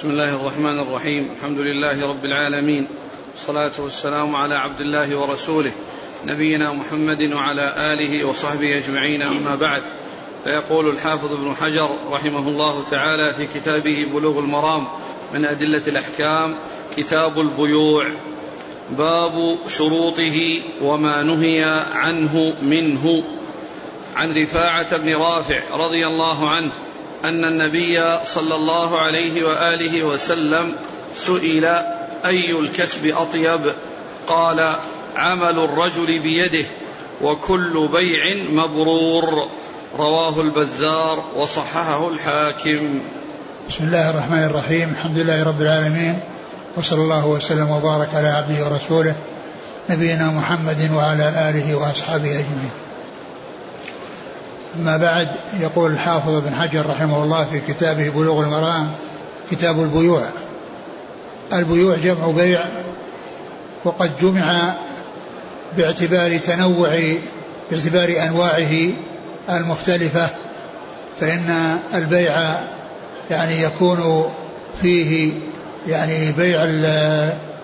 بسم الله الرحمن الرحيم. الحمد لله رب العالمين. والصلاة والسلام على عبد الله ورسوله نبينا محمد وعلى آله وصحبه أجمعين أما بعد. فيقول الحافظ ابن حجر رحمه الله تعالى في كتابه بلوغ المرام من أدلة الأحكام كتاب البيوع باب شروطه وما نهي عنه منه. عن رفاعة بن رافع رضي الله عنه أن النبي صلى الله عليه وآله وسلم سئل أي الكسب أطيب؟ قال عمل الرجل بيده وكل بيع مبرور. رواه البزار وصححه الحاكم. بسم الله الرحمن الرحيم. الحمد لله رب العالمين وصلى الله وسلم وبارك على عبده ورسوله نبينا محمد وعلى آله وأصحابه أجمعين. أما بعد يقول الحافظ ابن حجر رحمه الله في كتابه بلوغ المرام كتاب البيوع. البيوع جمع بيع وقد جمع باعتبار تنوع باعتبار أنواعه المختلفة فإن البيع يعني يكون فيه يعني بيع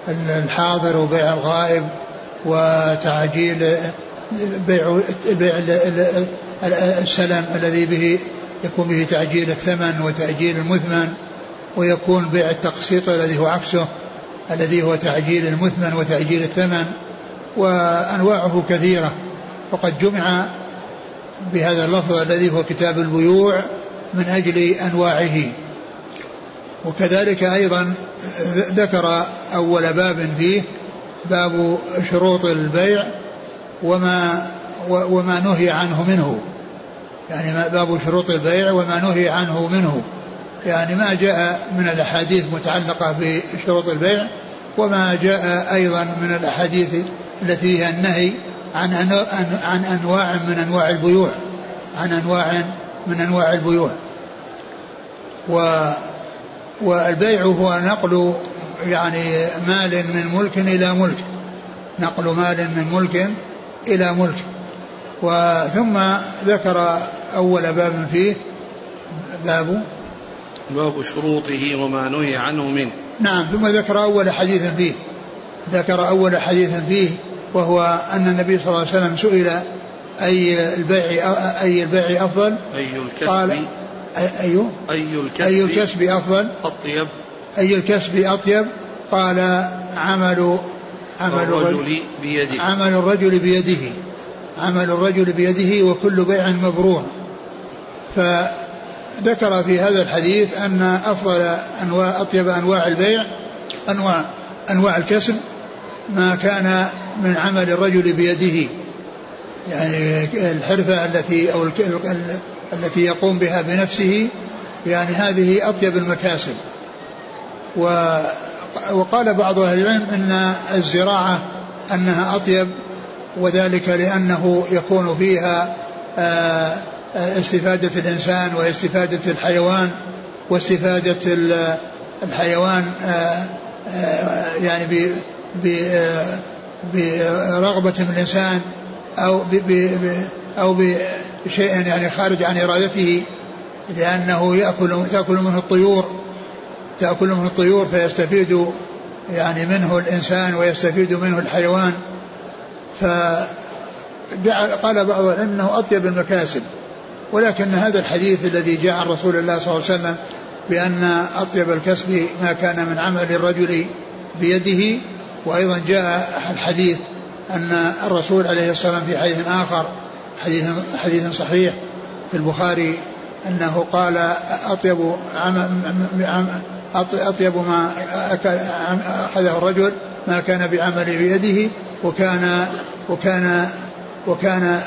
الحاضر وبيع الغائب وتعجيل بيع بيع السلم الذي به يكون به تعجيل الثمن وتأجيل المثمن ويكون بيع التقسيط الذي هو عكسه الذي هو تعجيل المثمن وتأجيل الثمن وأنواعه كثيرة. وقد جمع بهذا اللفظ الذي هو كتاب البيوع من أجل أنواعه. وكذلك أيضا ذكر أول باب فيه باب شروط البيع. وما وما نهي عنه منه. يعني باب شروط البيع وما نهي عنه منه. يعني ما جاء من الأحاديث متعلقة بشروط البيع وما جاء أيضا من الأحاديث التي فيها النهي عن عن أنواع من أنواع البيوع. عن أنواع من أنواع البيوع. و والبيع هو نقل يعني مال من ملك إلى ملك. نقل مال من ملك إلى ملك. وثم ذكر أول باب فيه. باب. باب شروطه وما نهي عنه منه. نعم ثم ذكر أول حديث فيه. ذكر أول حديث فيه وهو أن النبي صلى الله عليه وسلم سئل أي البيع أي البيع أفضل؟ أي الكسب؟ قال أي أي الكسب؟ أي الكسب أفضل؟ أطيب. أي الكسب أطيب؟ قال عمل عمل الرجل بيده. عمل الرجل بيده. عمل الرجل بيده وكل بيع مبرور. فذكر في هذا الحديث أن أفضل أنواع أطيب أنواع البيع أنواع أنواع الكسب ما كان من عمل الرجل بيده. يعني الحرفة التي أو التي يقوم بها بنفسه يعني هذه أطيب المكاسب. و وقال بعض أهل العلم أن الزراعة أنها أطيب وذلك لأنه يكون فيها آه، استفادة الإنسان واستفادة الحيوان واستفادة الحيوان آه، آه، يعني برغبة من الإنسان أو أو بشيء يعني خارج عن إرادته لأنه يأكل تأكل منه الطيور. تأكل منه الطيور فيستفيد يعني منه الإنسان ويستفيد منه الحيوان. فقال بعض العلم إنه أطيب المكاسب ولكن هذا الحديث الذي جاء عن رسول الله صلى الله عليه وسلم بأن أطيب الكسب ما كان من عمل الرجل بيده وأيضا جاء الحديث أن الرسول عليه الصلاة والسلام في حديث آخر حديث حديث صحيح في البخاري أنه قال أطيب أطيب ما أخذه الرجل ما كان بعمل بيده وكان وكان وكان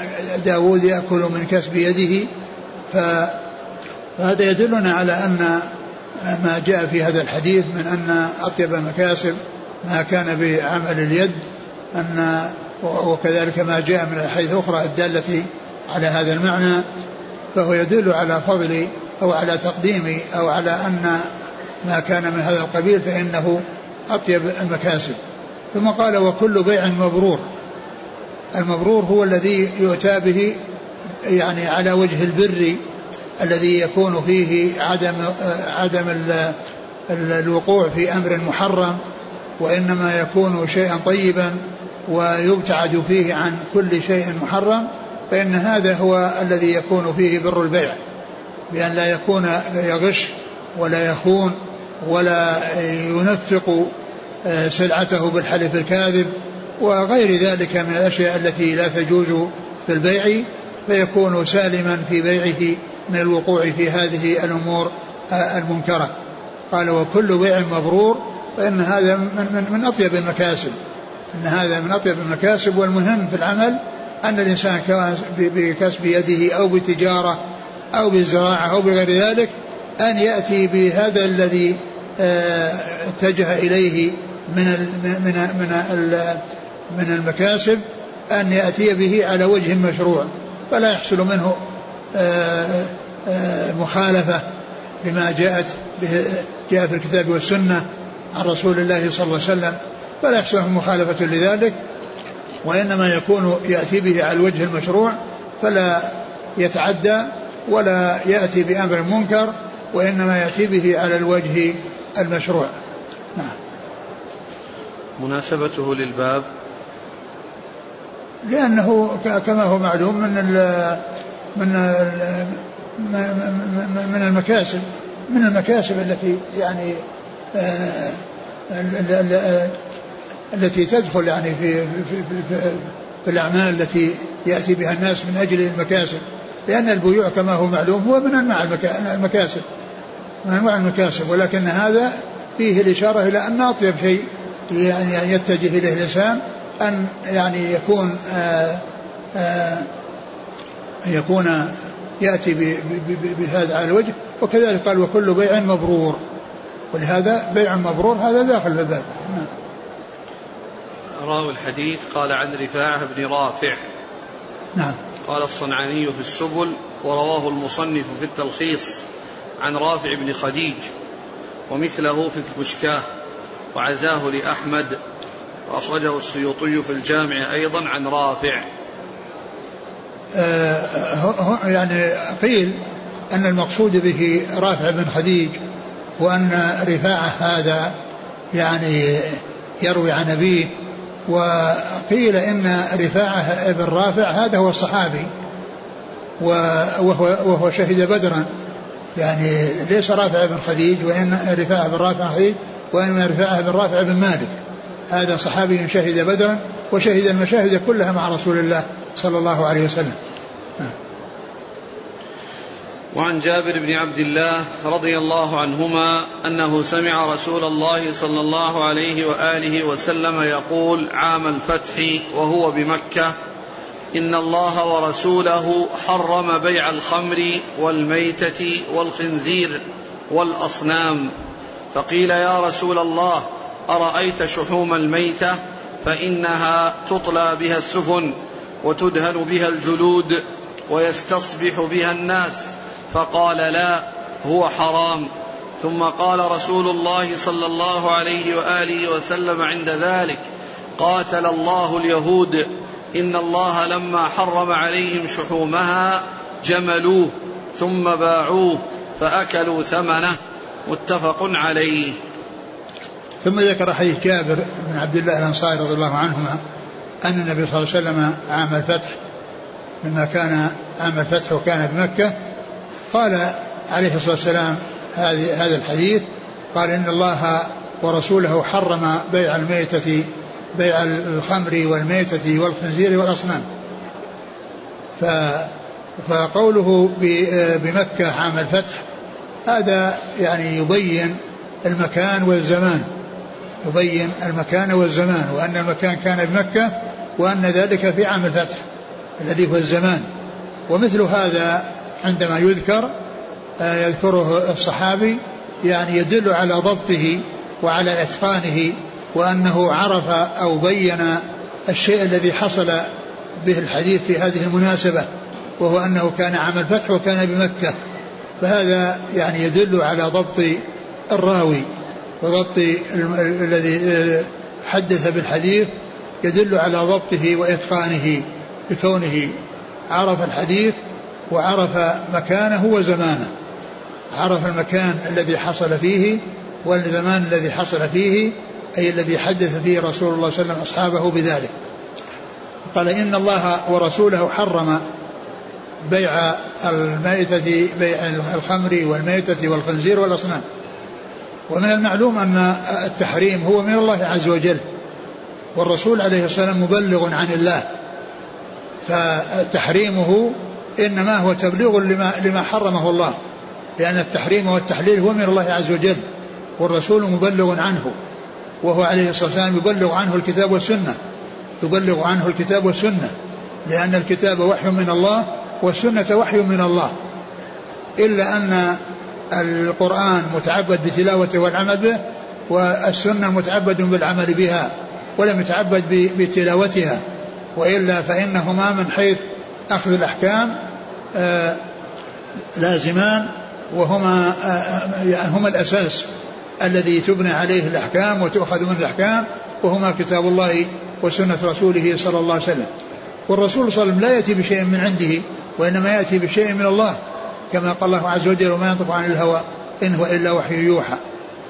داود يأكل من كسب يده. فهذا يدلنا على أن ما جاء في هذا الحديث من أن أطيب المكاسب ما كان بعمل اليد أن وكذلك ما جاء من الأحاديث الأخرى الدالة على هذا المعنى فهو يدل على فضل أو على تقديم أو على أن ما كان من هذا القبيل فإنه أطيب المكاسب. ثم قال وكل بيع مبرور. المبرور هو الذي يؤتى به يعني على وجه البر الذي يكون فيه عدم عدم الوقوع في أمر محرم وإنما يكون شيئا طيبا ويبتعد فيه عن كل شيء محرم فإن هذا هو الذي يكون فيه بر البيع. بأن لا يكون يغش ولا يخون ولا ينفق آه، سلعته بالحلف الكاذب وغير ذلك من الأشياء التي لا تجوز في البيع فيكون سالما في بيعه من الوقوع في هذه الأمور آه، المنكرة. قال وكل بيع مبرور فإن هذا من, من, من أطيب المكاسب. أن هذا من أطيب المكاسب والمهم في العمل أن الإنسان بكسب يده أو بتجارة أو بالزراعة أو بغير ذلك أن يأتي بهذا الذي آه، اتجه إليه من من من من المكاسب أن يأتي به على وجه مشروع فلا يحصل منه آه، آه، مخالفة بما جاءت به جاء في الكتاب والسنة عن رسول الله صلى الله عليه وسلم فلا يحصل مخالفة لذلك وإنما يكون يأتي به على الوجه المشروع فلا يتعدى ولا يأتي بأمر منكر وإنما يأتي به على الوجه المشروع. نعم. مناسبته للباب؟ لأنه كما هو معلوم من ال من ال من المكاسب من المكاسب التي يعني آه، التي تدخل يعني في في, في, في الأعمال التي يأتي بها الناس من أجل المكاسب. لأن البيوع كما هو معلوم هو من أنواع المكاسب. أنواع المكاسب ولكن هذا فيه الإشارة إلى أن أطيب شيء يعني يتجه إليه الإنسان أن يعني يكون آآ آه، آآ آه، يكون يأتي بهذا على الوجه وكذلك قال وكل بيع مبرور. ولهذا بيع مبرور هذا داخل في الباب. نعم. راوي الحديث قال عن رفاعة بن رافع. نعم. قال الصنعاني في السبل ورواه المصنف في التلخيص. عن رافع بن خديج ومثله في المشكاه وعزاه لأحمد وأخرجه السيوطي في الجامع أيضا عن رافع. آه يعني قيل أن المقصود به رافع بن خديج وأن رفاعة هذا يعني يروي عن أبيه وقيل إن رفاعة بن رافع هذا هو الصحابي وهو, وهو شهد بدرا. يعني ليس رافع بن خديج وإن رفاعة بن رافع بن خديج وإن رفاعة بن رافع بن مالك. هذا صحابي شهد بدرا وشهد المشاهد كلها مع رسول الله صلى الله عليه وسلم. وعن جابر بن عبد الله رضي الله عنهما أنه سمع رسول الله صلى الله عليه وآله وسلم يقول عام الفتح وهو بمكة إن الله ورسوله حرم بيع الخمر والميتة والخنزير والأصنام. فقيل يا رسول الله أرأيت شحوم الميتة؟ فإنها تطلى بها السفن وتدهن بها الجلود ويستصبح بها الناس. فقال لا هو حرام. ثم قال رسول الله صلى الله عليه وآله وسلم عند ذلك قاتل الله اليهود إن الله لما حرم عليهم شحومها جملوه ثم باعوه فأكلوا ثمنه متفق عليه. ثم ذكر حديث جابر بن عبد الله الأنصاري رضي الله عنهما أن النبي صلى الله عليه وسلم عام الفتح لما كان عام الفتح وكان بمكه قال عليه الصلاة والسلام هذا الحديث قال إن الله ورسوله حرم بيع الميتة بيع الخمر والميتة والخنزير والأصنام. ف فقوله بمكة عام الفتح هذا يعني يبين المكان والزمان يبين المكان والزمان وأن المكان كان بمكة وأن ذلك في عام الفتح الذي هو الزمان. ومثل هذا عندما يذكر آه، يذكره الصحابي يعني يدل على ضبطه وعلى إتقانه وأنه عرف أو بين الشيء الذي حصل به الحديث في هذه المناسبة وهو أنه كان عام الفتح وكان بمكة. فهذا يعني يدل على ضبط الراوي وضبط الذي آه، حدث بالحديث يدل على ضبطه وإتقانه بكونه عرف الحديث وعرف مكانه وزمانه. عرف المكان الذي حصل فيه والزمان الذي حصل فيه أي الذي حدث فيه رسول الله صلى الله عليه وسلم أصحابه بذلك. قال إن الله ورسوله حرم بيع الميتة بيع الخمر والميتة والخنزير والأصنام. ومن المعلوم أن التحريم هو من الله عز وجل والرسول عليه والسلام مبلغ عن الله. فتحريمه إنما هو تبليغ لما, لما حرمه الله لأن التحريم والتحليل هو من الله عز وجل. والرسول مبلغ عنه وهو عليه الصلاة والسلام يبلغ عنه الكتاب والسنة يبلغ عنه الكتاب والسنة لأن الكتاب وحي من الله والسنة وحي من الله. إلا أن القرآن متعبد بتلاوته والعمل به والسنة متعبد بالعمل بها ولم يتعبد بتلاوتها. وإلا فإنهما من حيث أخذ الأحكام آه، لازمان وهما آه، هما الأساس. الذي تبنى عليه الأحكام وتؤخذ منه الأحكام وهما كتاب الله وسنة رسوله صلى الله عليه وسلم. والرسول صلى الله عليه وسلم لا يأتي بشيء من عنده وإنما يأتي بشيء من الله. كما قال الله عز وجل وما ينطق عن الهوى إن هو إلا وحي يوحى.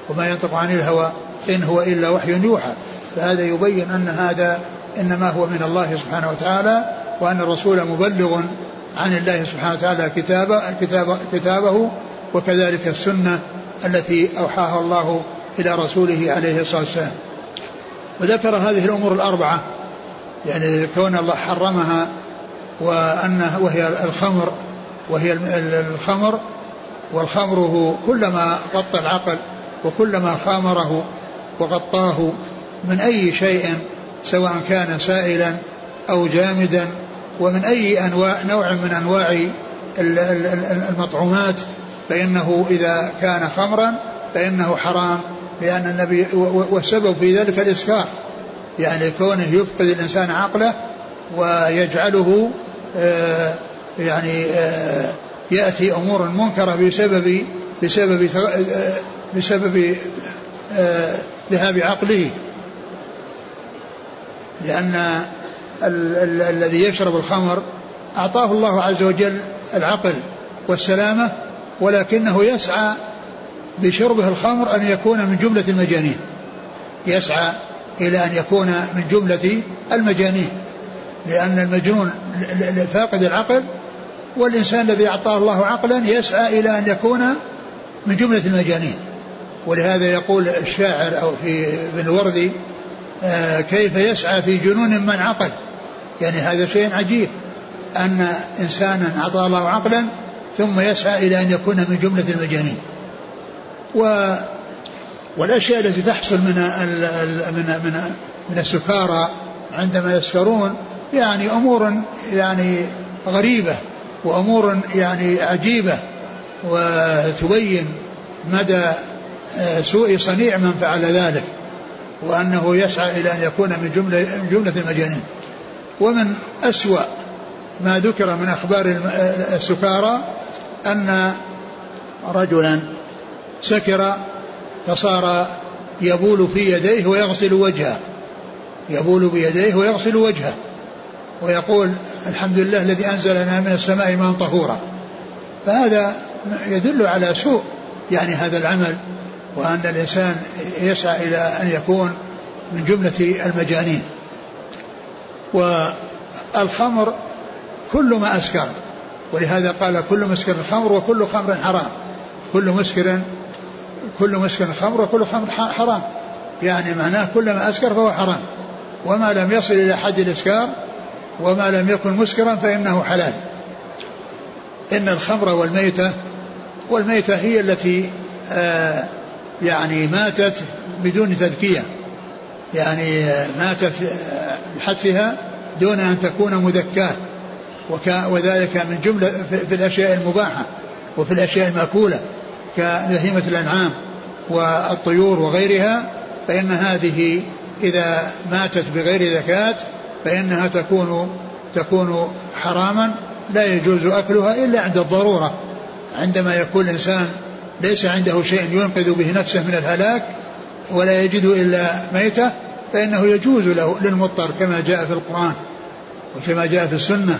وما ينطق عن الهوى إن هو إلا وحي يوحى. فهذا يبين أن هذا إنما هو من الله سبحانه وتعالى وأن الرسول مبلغ عن الله سبحانه وتعالى كتاب كتاب كتابه وكذلك السنة التي أوحاها الله إلى رسوله عليه الصلاة والسلام. وذكر هذه الأمور الأربعة يعني كون الله حرمها وأنه وهي الخمر وهي الخمر والخمر هو كلما غطى العقل وكلما خامره وغطاه من أي شيء سواء كان سائلا أو جامدا ومن أي أنواع نوع من أنواع المطعومات فإنه إذا كان خمرا فإنه حرام لأن النبي والسبب في ذلك الإسكار. يعني كونه يفقد الإنسان عقله ويجعله آه، يعني آه، يأتي أمور منكرة بسبب بسبب آه، بسبب ذهاب عقله. لأن الذي يشرب الخمر أعطاه الله عز وجل العقل والسلامة ولكنه يسعى بشربه الخمر أن يكون من جملة المجانين. يسعى إلى أن يكون من جملة المجانين. لأن المجنون فاقد العقل والإنسان الذي أعطاه الله عقلا يسعى إلى أن يكون من جملة المجانين. ولهذا يقول الشاعر أو في ابن الوردي آه كيف يسعى في جنون من عقل؟ يعني هذا شيء عجيب أن إنسانا أعطاه الله عقلا ثم يسعى إلى أن يكون من جملة المجانين. و والأشياء التي تحصل من من من من السكارى عندما يسكرون يعني أمور يعني غريبة وأمور يعني عجيبة وتبين مدى آه، سوء صنيع من فعل ذلك وأنه يسعى إلى أن يكون من جملة, من جملة المجانين. ومن أسوأ ما ذكر من أخبار السكارى أن رجلا سكر فصار يبول في يديه ويغسل وجهه. يبول بيديه ويغسل وجهه. ويقول الحمد لله الذي أنزل لنا من السماء ماء طهورا. فهذا يدل على سوء يعني هذا العمل وأن الإنسان يسعى إلى أن يكون من جملة المجانين. والخمر كل ما أسكر. ولهذا قال كل مسكر خمر وكل خمر حرام. كل مسكر كل مسكر خمر وكل خمر حرام. يعني معناه كلما أسكر فهو حرام. وما لم يصل إلى حد الإسكار وما لم يكن مسكرا فإنه حلال. إن الخمر والميتة والميتة هي التي آه يعني ماتت بدون تذكية. يعني ماتت بحذفها دون أن تكون مذكاة. وذلك من جملة في الأشياء المباحة وفي الأشياء المأكولة كبهيمة الأنعام والطيور وغيرها فإن هذه إذا ماتت بغير زكاة فإنها تكون تكون حراما لا يجوز أكلها إلا عند الضرورة. عندما يكون الإنسان ليس عنده شيء ينقذ به نفسه من الهلاك ولا يجد إلا ميتة فإنه يجوز له للمضطر كما جاء في القرآن وكما جاء في السنة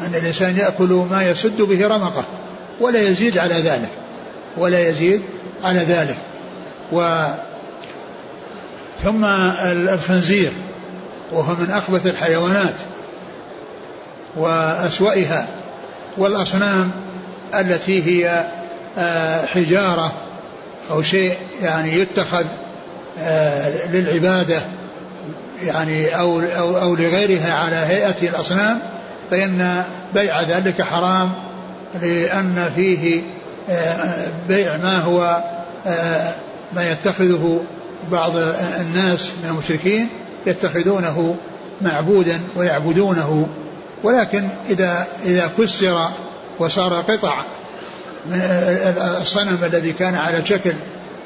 أن الإنسان يأكل ما يسد به رمقه ولا يزيد على ذلك ولا يزيد على ذلك. و ثم الخنزير وهو من أخبث الحيوانات وأسوأها والأصنام التي هي آه، حجارة أو شيء يعني يتخذ آه، للعبادة يعني أو, أو, أو لغيرها على هيئة الأصنام فإن بيع ذلك حرام لأن فيه آه، بيع ما هو ما يتخذه بعض الناس من المشركين يتخذونه معبودا ويعبدونه. ولكن إذا إذا كسر وصار قطع من الصنم الذي كان على شكل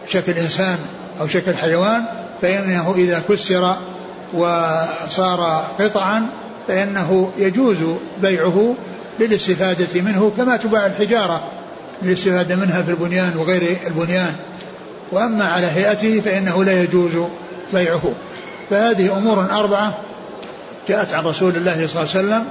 شكل إنسان أو شكل حيوان فإنه إذا كسر وصار قطعا فإنه يجوز بيعه للاستفادة منه كما تباع الحجارة للاستفادة منها في البنيان وغير البنيان. وأما على هيئته فإنه لا يجوز بيعه. فهذه أمور أربعة جاءت عن رسول الله صلى الله عليه وسلم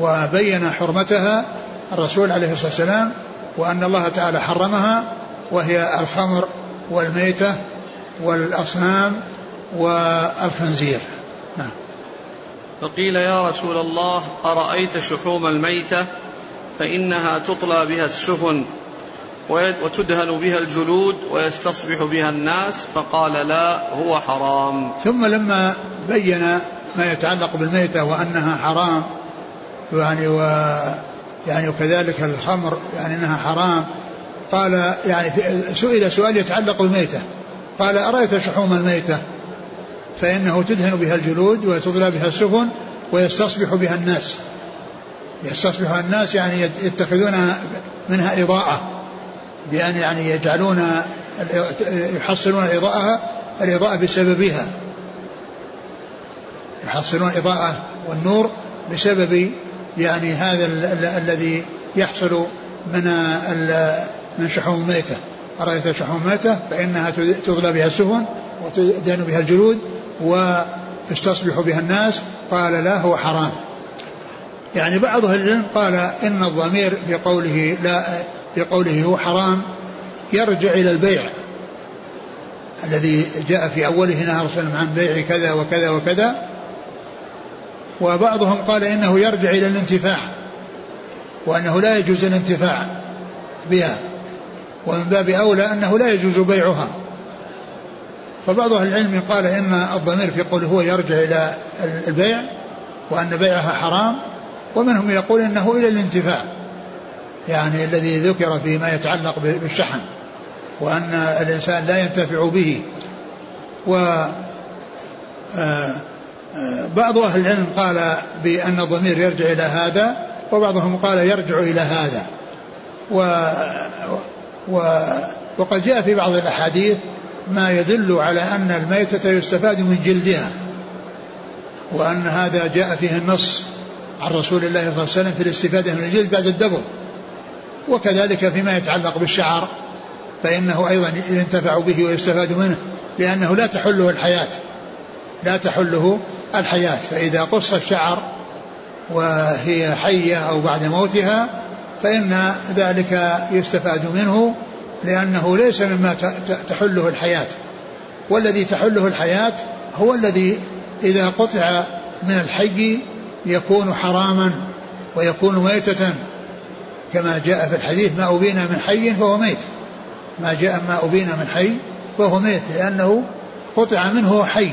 وبين حرمتها الرسول عليه الصلاة والسلام وأن الله تعالى حرمها وهي الخمر والميتة والأصنام والخنزير. نعم. فقيل يا رسول الله أرأيت شحوم الميتة؟ فإنها تطلى بها السفن وتدهن بها الجلود ويستصبح بها الناس فقال لا هو حرام. ثم لما بين ما يتعلق بالميتة وأنها حرام يعني و يعني وكذلك الخمر يعني إنها حرام قال يعني سئل سؤال يتعلق بالميتة. قال أرأيت شحوم الميتة؟ فإنه تدهن بها الجلود وتضلى بها السفن ويستصبح بها الناس. يستصبح الناس يعني يتخذون منها إضاءة بأن يعني يجعلون يحصلون إضاءها الإضاءة بسببها. يحصلون إضاءة والنور بسبب يعني هذا الذي يحصل من من شحوم الميتة أرأيت شحوم الميتة فإنها تغلى بها السفن وتدان بها الجلود ويستصبح بها الناس. قال لا هو حرام. يعني بعض أهل العلم قال إن الضمير في قوله لا في قوله هو حرام يرجع إلى البيع الذي جاء في أوله نهى رسول عن بيع كذا وكذا وكذا. وبعضهم قال إنه يرجع إلى الانتفاع وأنه لا يجوز الانتفاع بها. ومن باب أولى أنه لا يجوز بيعها. فبعض أهل العلم قال إن الضمير في قوله هو يرجع إلى البيع وأن بيعها حرام ومنهم يقول إنه إلى الانتفاع يعني الذي ذكر فيما يتعلق بالشحن وأن الإنسان لا ينتفع به. و آه بعض أهل العلم قال بأن الضمير يرجع إلى هذا وبعضهم قال يرجع إلى هذا. و و وقد جاء في بعض الأحاديث ما يدل على أن الميتة يستفاد من جلدها وأن هذا جاء فيه النص عن رسول الله صلى الله عليه وسلم في الاستفادة من الجلد بعد الدبر. وكذلك فيما يتعلق بالشعر فإنه أيضا ينتفع به ويستفاد منه لأنه لا تحله الحياة لا تحله الحياة. فإذا قص الشعر وهي حية أو بعد موتها فإن ذلك يستفاد منه لأنه ليس مما تحله الحياة. والذي تحله الحياة هو الذي إذا قطع من الحي يكون حراما ويكون ميتة كما جاء في الحديث ما أبين من حي فهو ميت. ما جاء ما أبين من حي فهو ميت لأنه قطع منه حي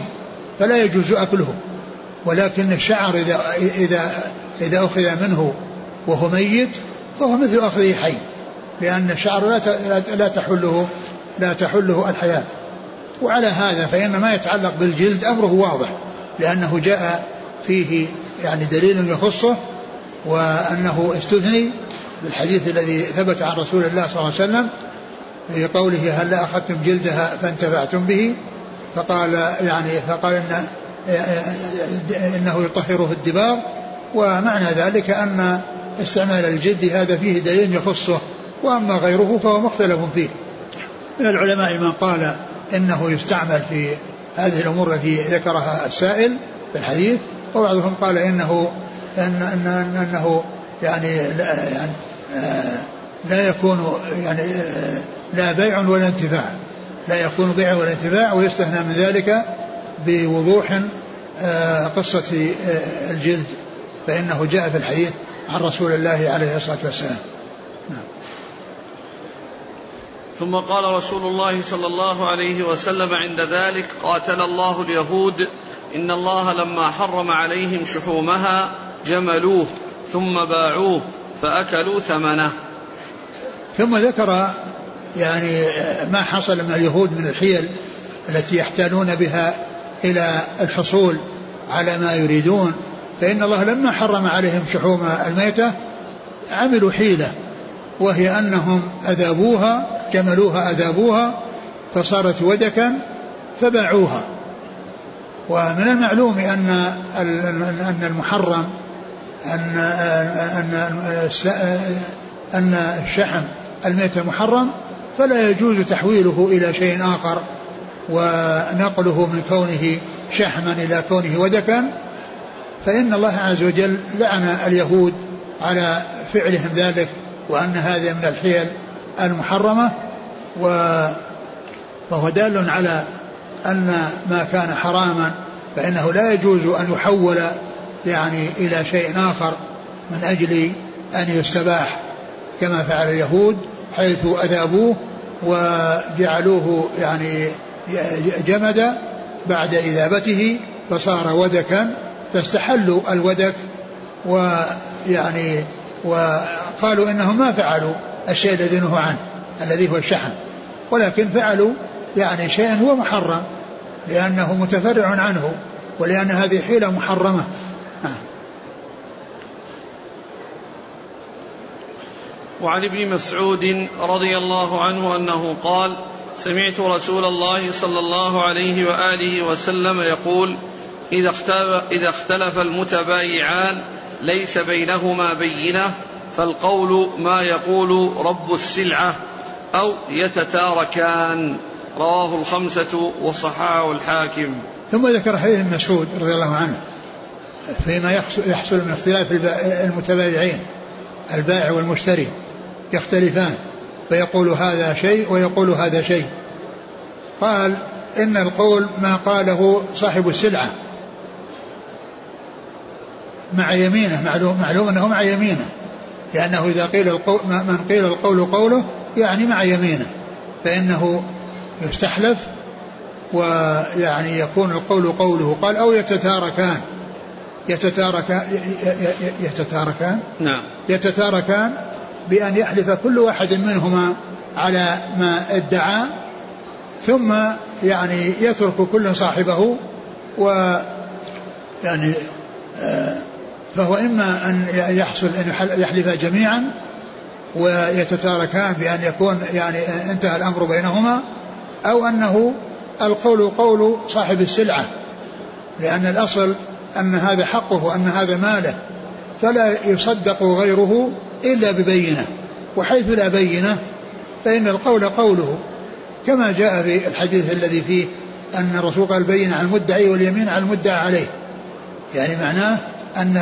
فلا يجوز أكله. ولكن الشعر إذا إذا إذا أخذ منه وهو ميت فهو مثل أخذه حي لأن الشعر لا لا تحله لا تحله الحياة. وعلى هذا فإن ما يتعلق بالجلد أمره واضح لأنه جاء فيه يعني دليل يخصه وأنه استثني بالحديث الذي ثبت عن رسول الله صلى الله عليه وسلم في قوله هل أخذتم جلدها فانتفعتم به؟ فقال يعني فقال إن إنه يطهره الدباغ ومعنى ذلك أن استعمال الجلد هذا فيه دليل يخصه وأما غيره فهو مختلف فيه. من العلماء من قال إنه يستعمل في هذه الأمور التي ذكرها السائل في الحديث وبعضهم قال إنه إن إن إن إنه يعني لا, يعني لا يكون يعني لا بيع ولا انتفاع لا يكون بيع ولا انتفاع ويستثنى من ذلك بوضوح آه، قصة آه، الجلد فإنه جاء في الحديث عن رسول الله عليه الصلاة والسلام. نعم. ثم قال رسول الله صلى الله عليه وسلم عند ذلك قاتل الله اليهود إن الله لما حرم عليهم شحومها جملوه ثم باعوه فأكلوا ثمنه. ثم ذكر يعني ما حصل من اليهود من الحيل التي يحتالون بها إلى الحصول على ما يريدون. فإن الله لما حرم عليهم شحوم الميتة عملوا حيلة وهي أنهم أذابوها جملوها أذابوها فصارت ودكا فباعوها. ومن المعلوم أن أن المحرم أن أن أن الشحم الميت محرم فلا يجوز تحويله إلى شيء آخر ونقله من كونه شحما إلى كونه ودكا فإن الله عز وجل لعن اليهود على فعلهم ذلك وأن هذا من الحيل المحرمة وهو دال على أن ما كان حراما فإنه لا يجوز أن يحول يعني إلى شيء آخر من أجل أن يستباح كما فعل اليهود حيث أذابوه وجعلوه يعني جمد بعد إذابته فصار ودكا فاستحلوا الودك ويعني وقالوا انهم ما فعلوا الشيء الذي نهوا عنه الذي هو الشحن ولكن فعلوا يعني شيئا هو محرم لأنه متفرع عنه ولأن هذه حيلة محرمة نعم. وعن ابن مسعود رضي الله عنه أنه قال سمعت رسول الله صلى الله عليه وآله وسلم يقول إذا اختلف, إذا اختلف المتبايعان ليس بينهما بينة فالقول ما يقول رب السلعة أو يتتاركان. رواه الخمسة وصححه الحاكم. ثم ذكر حديث مسعود رضي الله عنه فيما يحصل من اختلاف المتبايعين البائع والمشتري يختلفان فيقول هذا شيء ويقول هذا شيء. قال إن القول ما قاله صاحب السلعة مع يمينه معلوم, معلوم أنه مع يمينه. لأنه إذا قيل القول من قيل القول قوله يعني مع يمينه. فإنه يستحلف ويعني يكون القول قوله. قال أو يتتاركان. يتتاركان يتتاركان؟ نعم. يتتاركان بأن يحلف كل واحد منهما على ما ادعى ثم يعني يترك كل صاحبه و يعني آه فهو إما أن يحصل أن يحلفا جميعا ويتتاركان بأن يكون يعني انتهى الأمر بينهما أو أنه القول قول صاحب السلعة لأن الأصل أن هذا حقه وأن هذا ماله فلا يصدق غيره إلا ببينة وحيث لا بينة فإن القول قوله كما جاء في الحديث الذي فيه أن الرسول قال بين على المدعي واليمين على المدعى عليه يعني معناه أن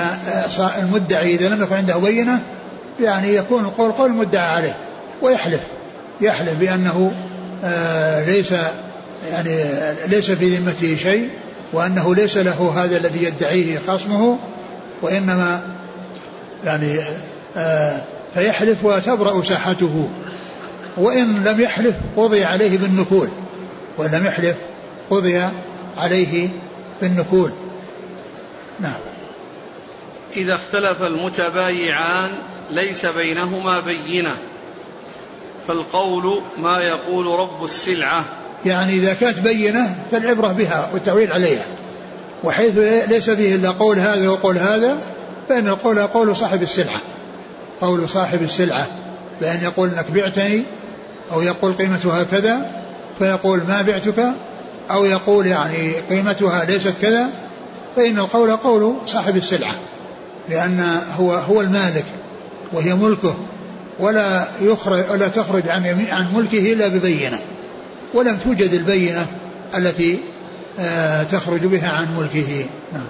المدعي إذا لم يكن عنده بينة يعني يكون القول قول المدعى عليه ويحلف. يحلف بأنه آه، ليس يعني ليس في ذمته شيء وأنه ليس له هذا الذي يدعيه خصمه وإنما يعني آه، فيحلف وتبرأ ساحته وإن لم يحلف قضي عليه بالنكول وإن لم يحلف قضي عليه بالنكول. نعم. إذا اختلف المتبايعان ليس بينهما بينة فالقول ما يقول رب السلعة. يعني إذا كانت بينة فالعبرة بها والتعويل عليها وحيث ليس فيه إلا قول هذا وقول هذا فإن القول قول صاحب السلعة. قول صاحب السلعة بأن يقول أنك بعتني أو يقول قيمتها كذا فيقول ما بعتك أو يقول يعني قيمتها ليست كذا فإن القول قول صاحب السلعة. لأن هو هو المالك وهي ملكه ولا يخرج ولا تخرج عن عن ملكه إلا ببينة ولم توجد البينة التي آه، تخرج بها عن ملكه. نعم.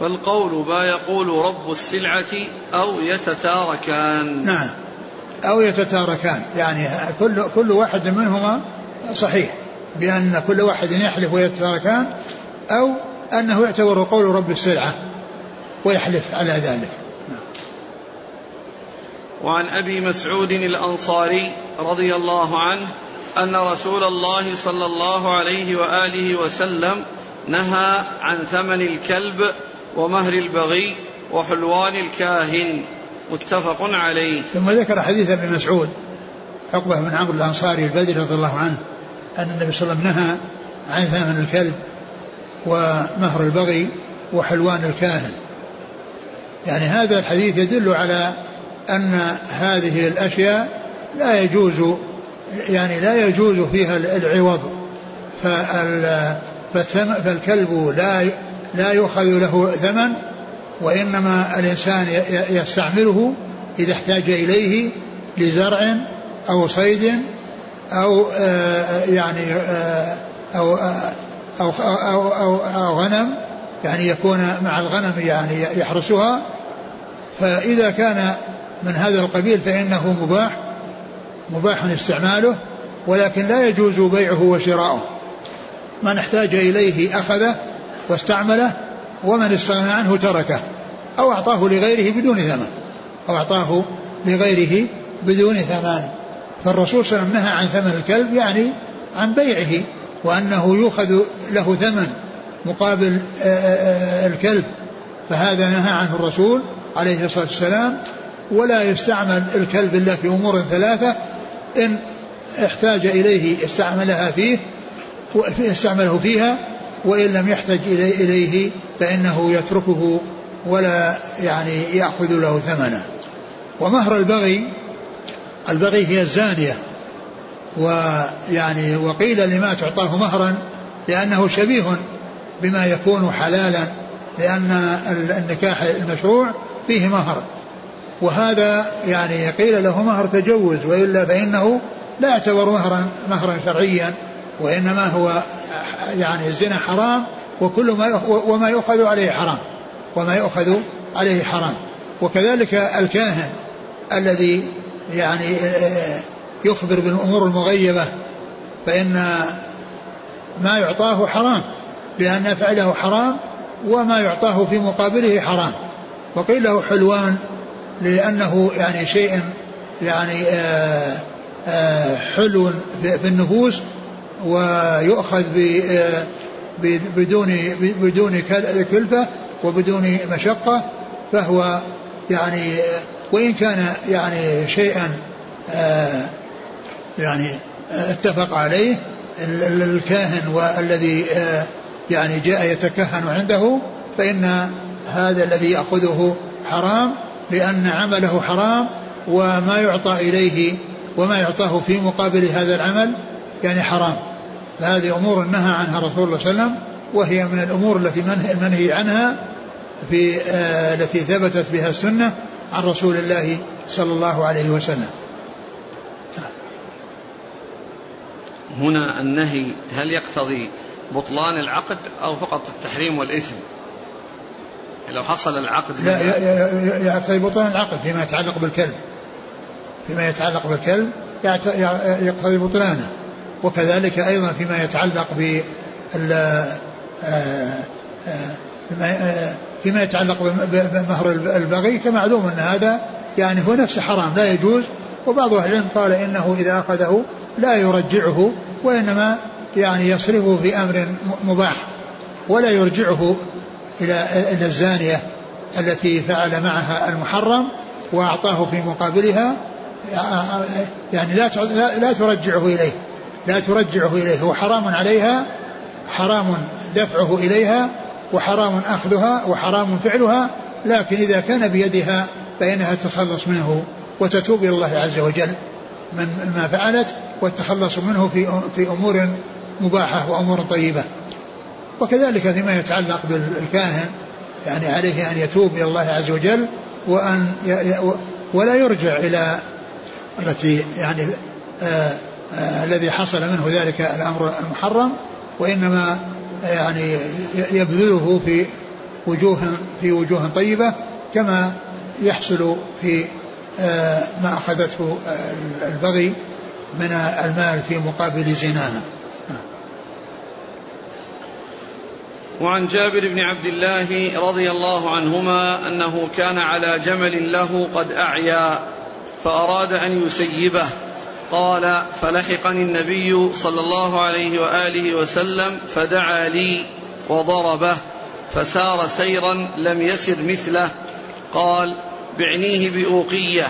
فالقول ما يقول رب السلعة أو يتتاركان. نعم. أو يتتاركان. يعني كل كل واحد منهما صحيح بأن كل واحد يحلف ويتركان أو أنه يعتبر قول رب السلعة. ويحلف على ذلك. وعن أبي مسعود الأنصاري رضي الله عنه أن رسول الله صلى الله عليه وآله وسلم نهى عن ثمن الكلب ومهر البغي وحلوان الكاهن. متفق عليه. ثم ذكر حديث ابن مسعود عقبة بن عمرو الأنصاري البدري رضي الله عنه أن النبي صلى الله عليه وسلم نهى عن ثمن الكلب ومهر البغي وحلوان الكاهن. يعني هذا الحديث يدل على أن هذه الأشياء لا يجوز يعني لا يجوز فيها العوض. فالكلب لا لا يؤخذ له ثمن وإنما الإنسان يستعمله إذا احتاج إليه لزرع أو صيد أو آه، يعني آه، أو آه، أو أو أو, أو غنم. يعني يكون مع الغنم يعني يحرسها فإذا كان من هذا القبيل فإنه مباح مباح استعماله ولكن لا يجوز بيعه وشراؤه. من احتاج إليه أخذه واستعمله ومن استغنى عنه تركه أو أعطاه لغيره بدون ثمن أو أعطاه لغيره بدون ثمن. فالرسول صلى الله عليه وسلم نهى عن ثمن الكلب يعني عن بيعه وأنه يؤخذ له ثمن. مقابل آه، آه، آه، الكلب فهذا نهى عنه الرسول عليه الصلاة والسلام ولا يستعمل الكلب إلا في أمور ثلاثة إن احتاج إليه استعملها فيه استعمله فيها وإن لم يحتج إليه فإنه يتركه ولا يعني يأخذ له ثمنا ومهر البغي البغي هي الزانية ويعني وقيل لما تعطاه مهرا لأنه شبيه بما يكون حلالا لأن النكاح المشروع فيه مهر. وهذا يعني قيل له مهر تجوز وإلا فإنه لا يعتبر مهرا مهرا شرعيا وإنما هو يعني الزنا حرام وكل ما وما يؤخذ عليه حرام وما يؤخذ عليه حرام. وكذلك الكاهن الذي يعني يخبر بالأمور المغيبة فإن ما يعطاه حرام. لأن فعله حرام وما يعطاه في مقابله حرام. وقيل له حلوان لأنه يعني شيء يعني آه، آه، حلو في النفوس ويؤخذ آه، بدون بدون كلفة وبدون مشقة فهو يعني وإن كان يعني شيئا يعني اتفق عليه الكاهن والذي يعني جاء يتكهن عنده فإن هذا الذي يأخذه حرام لأن عمله حرام وما يعطى إليه وما يعطاه في مقابل هذا العمل يعني حرام. فهذه أمور نهى عنها رسول الله صلى الله عليه وسلم وهي من الأمور التي المنهي عنها في آه التي ثبتت بها السنة عن رسول الله صلى الله عليه وسلم. هنا النهي هل يقتضي بطلان العقد أو فقط التحريم والإثم؟ لو حصل العقد لا يقتضي بطلان العقد فيما يتعلق بالكلب. فيما يتعلق بالكلب يقتضي بطلانه. وكذلك أيضا فيما يتعلق ب آه، آه، فيما يتعلق بمهر البغي كمعلوم أن هذا يعني هو نفسه حرام لا يجوز. وبعض أهل العلم قال إنه إذا أخذه لا يرجعه وإنما يعني يصرفه في أمر مباح ولا يرجعه إلى إلى الزانية التي فعل معها المحرم وأعطاه في مقابلها يعني لا لا ترجعه إليه لا ترجعه إليه هو حرام عليها حرام دفعه إليها وحرام أخذها وحرام فعلها لكن إذا كان بيدها فإنها تتخلص منه وتتوب إلى الله عز وجل من ما فعلت والتخلص منه في في أمور مباحة وأمور طيبة. وكذلك فيما يتعلق بالكاهن يعني عليه أن يتوب إلى الله عز وجل وأن ولا يرجع إلى التي يعني آه آه الذي حصل منه ذلك الأمر المحرم وإنما يعني يبذله في وجوه في وجوه طيبة كما يحصل في آه ما أخذته البغي من المال في مقابل زناها. وعن جابر بن عبد الله رضي الله عنهما أنه كان على جمل له قد أعيا فأراد أن يسيبه. قال فلحقني النبي صلى الله عليه وآله وسلم فدعا لي وضربه فسار سيرا لم يسر مثله. قال بعنيه بأوقية.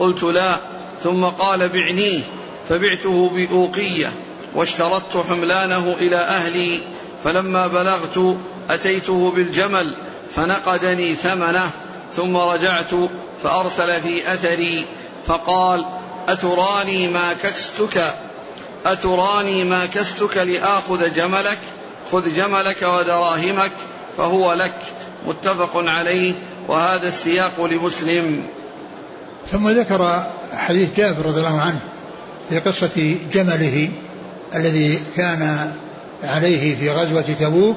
قلت لا. ثم قال بعنيه. فبعته بأوقية واشترطت حملانه إلى أهلي. فلما بلغت أتيته بالجمل فنقدني ثمنه ثم رجعت فأرسل في أثري فقال أتراني ما كستك؟ أتراني ما كستك لآخذ جملك؟ خذ جملك ودراهمك فهو لك. متفق عليه. وهذا السياق لمسلم. ثم ذكر حديث جابر رضي الله عنه في قصة جمله الذي كان عليه في غزوة تبوك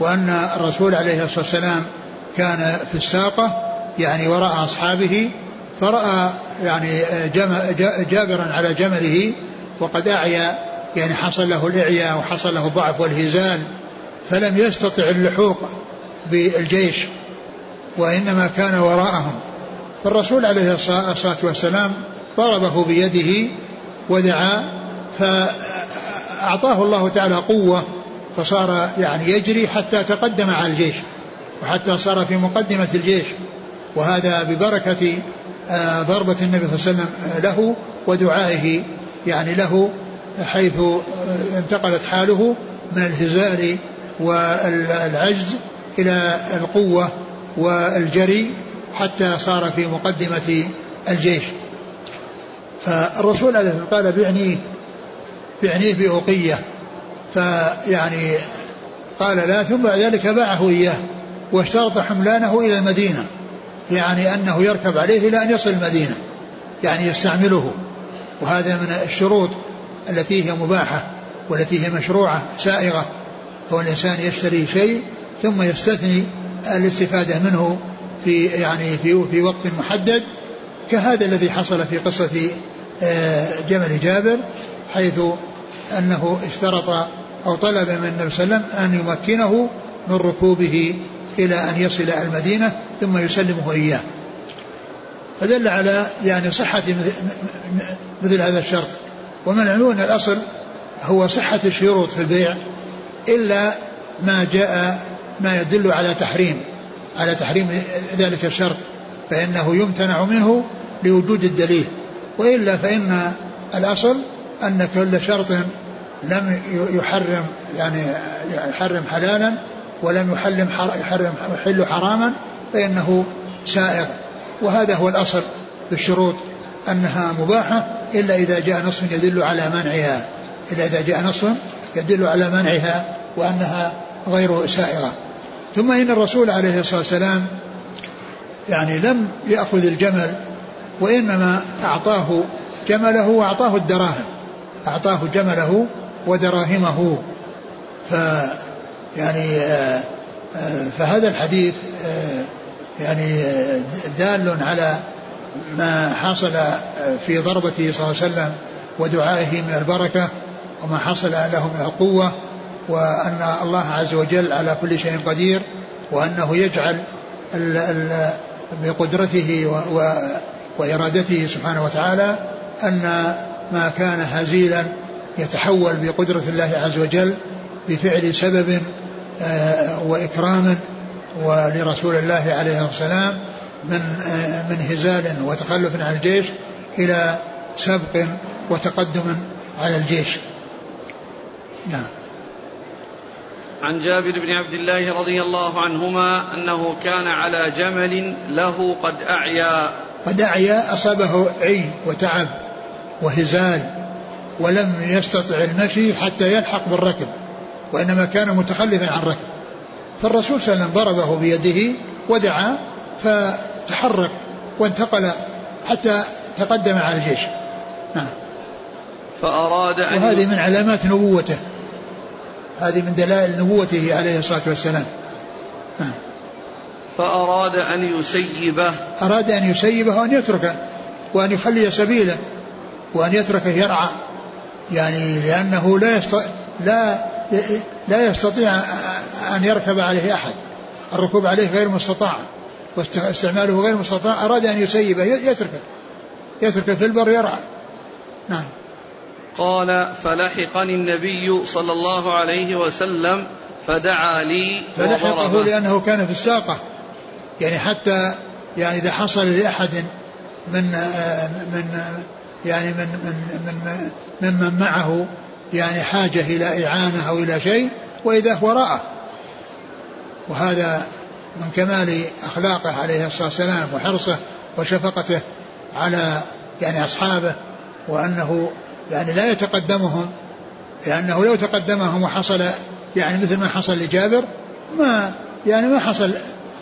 وأن الرسول عليه الصلاة والسلام كان في الساقة يعني وراء أصحابه فرأى يعني جابرا على جمله وقد أعيا يعني حصل له الإعياء وحصل له الضعف والهزال فلم يستطع اللحوق بالجيش وإنما كان وراءهم. فالرسول عليه الصلاة والسلام ضربه بيده ودعا فأعطاه الله تعالى قوة فصار يعني يجري حتى تقدم على الجيش وحتى صار في مقدمة الجيش. وهذا ببركة آه، ضربة النبي صلى الله عليه وسلم له ودعائه يعني له حيث آه، انتقلت حاله من الهزال والعجز إلى القوة والجري حتى صار في مقدمة الجيش. فالرسول عليه قال بعنيه بعنيه بأوقية فيعني قال لا ثم بعد ذلك باعه إياه واشترط حملانه إلى المدينة يعني أنه يركب عليه إلى أن يصل المدينة يعني يستعمله. وهذا من الشروط التي هي مباحة والتي هي مشروعة سائغة هو الإنسان يشتري شيء ثم يستثني الاستفادة منه في يعني في في وقت محدد كهذا الذي حصل في قصة آه، جمل جابر حيث أنه اشترط أو طلب من النبي صلى الله عليه وسلم أن يمكنه من ركوبه إلى أن يصل المدينة ثم يسلمه إياه. فدل على يعني صحة مثل هذا الشرط. ومن العيون الأصل هو صحة الشروط في البيع إلا ما جاء ما يدل على تحريم على تحريم ذلك الشرط فإنه يمتنع منه لوجود الدليل. وإلا فإن الأصل أن كل شرط لم يحرم يعني يحرم حلالا ولم يحرم يحرم يحل حراما فإنه سائغ وهذا هو الأصل في الشروط أنها مباحة إلا إذا جاء نص يدل على منعها. إلا إذا جاء نص يدل على منعها وأنها غير سائغة ثم إن الرسول عليه الصلاة والسلام يعني لم يأخذ الجمل وإنما أعطاه جمله وأعطاه الدراهم. أعطاه جمله ودراهمه. ف يعني آه، آه، فهذا الحديث آه، يعني دال على ما حصل في ضربته صلى الله عليه وسلم ودعائه من البركة وما حصل له من القوة وأن الله عز وجل على كل شيء قدير وأنه يجعل بقدرته وإرادته سبحانه وتعالى أن ما كان هزيلا يتحول بقدرة الله عز وجل بفعل سبب آه، وإكرام ولرسول الله عليه والسلام من آه، من هزال وتخلف عن الجيش إلى سبق وتقدم على الجيش. نعم. عن جابر بن عبد الله رضي الله عنهما أنه كان على جمل له قد أعيا. قد أعيا أصابه عي وتعب. وهزال ولم يستطع المشي حتى يلحق بالركب وإنما كان متخلفا عن ركب. فالرسول صلى الله عليه وسلم ضربه بيده ودعا فتحرك وانتقل حتى تقدم على الجيش. نعم. فأراد أن وهذه من علامات نبوته. هذه من دلائل نبوته عليه الصلاة والسلام. نعم. فأراد أن يسيبه. أراد أن يسيبه وأن يتركه وأن يخلي سبيله. وأن يتركه يرعى يعني لأنه لا يستطيع لا لا يستطيع أن يركب عليه أحد. الركوب عليه غير مستطاع واستعماله غير مستطاع أراد أن يسيبه يتركه يتركه في البر يرعى. نعم. قال فلحقني النبي صلى الله عليه وسلم فدعا لي فلحقه لأنه كان في الساقة. يعني حتى يعني إذا حصل لأحد من من يعني من من من ممن معه يعني حاجة إلى إعانة أو إلى شيء وإذا وراءه وهذا من كمال أخلاقه عليه الصلاة والسلام وحرصه وشفقته على يعني أصحابه وأنه يعني لا يتقدمهم لأنه لو تقدمهم وحصل يعني مثل ما حصل لجابر ما يعني ما حصل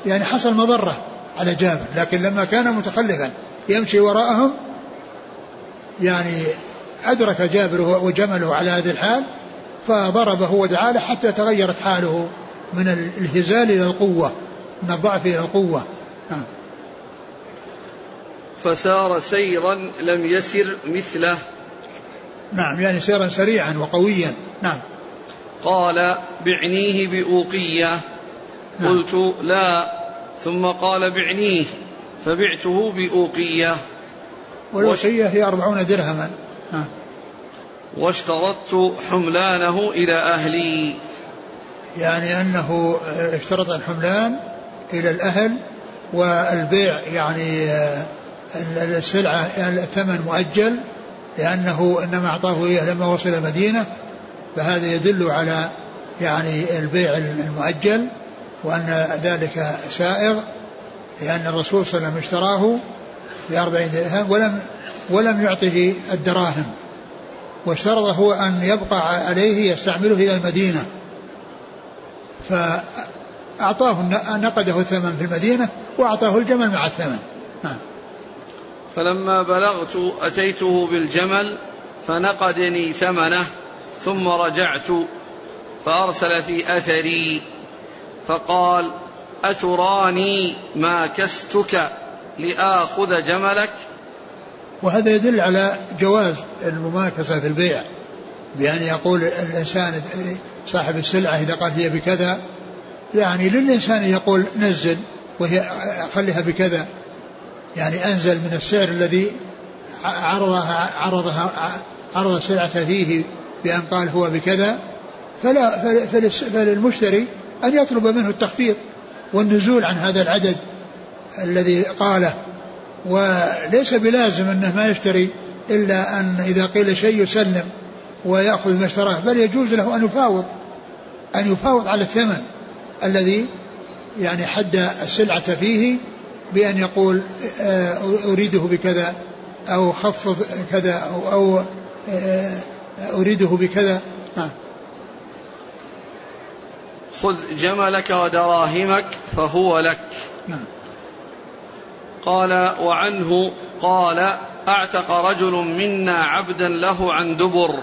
يعني حصل مضرة على جابر لكن لما كان متخلفا يمشي وراءهم يعني أدرك جابر وجمله على هذه الحال فضربه ودعا له حتى تغيرت حاله من الهزال إلى القوة من الضعف إلى القوة. نعم. فسار سيرا لم يسر مثله. نعم يعني سيرا سريعا وقويا. نعم. قال بعنيه بأوقية. نعم. قلت لا. ثم قال بعنيه. فبعته بأوقية. والأوقية هي أربعون درهما. واشترطت حملانه إلى أهلي. يعني أنه اشترط الحملان إلى الأهل والبيع يعني السلعة يعني الثمن مؤجل لأنه إنما أعطاه إياه لما وصل المدينة فهذا يدل على يعني البيع المؤجل وأن ذلك سائغ لأن الرسول صلى الله عليه وسلم اشتراه بأربعين درهم ولم ولم يعطه الدراهم. واشترط هو أن يبقى عليه يستعمله إلى المدينة. فأعطاه نقده الثمن في المدينة وأعطاه الجمل مع الثمن. نعم. فلما بلغت أتيته بالجمل فنقدني ثمنه ثم رجعت فأرسل في أثري فقال أتراني ما كستك؟ لآخذ جملك. وهذا يدل على جواز المماكسة في البيع بأن يقول الإنسان صاحب السلعة إذا قال هي بكذا يعني للإنسان يقول نزل وهي خليها بكذا. يعني أنزل من السعر الذي عرضها عرضها عرض السلعة فيه بأن قال هو بكذا فلا فللمشتري أن يطلب منه التخفيض والنزول عن هذا العدد. الذي قاله. وليس بلازم أنه ما يشتري إلا أن إذا قيل شيء يسلم ويأخذ ما اشتراه بل يجوز له أن يفاوض أن يفاوض على الثمن الذي يعني حد السلعة فيه بأن يقول آه، أريده بكذا أو خفض كذا أو, أو آه، أريده بكذا. نعم خذ جملك ودراهمك فهو لك. نعم. قال وعنه قال أعتق رجل منا عبدا له عن دبر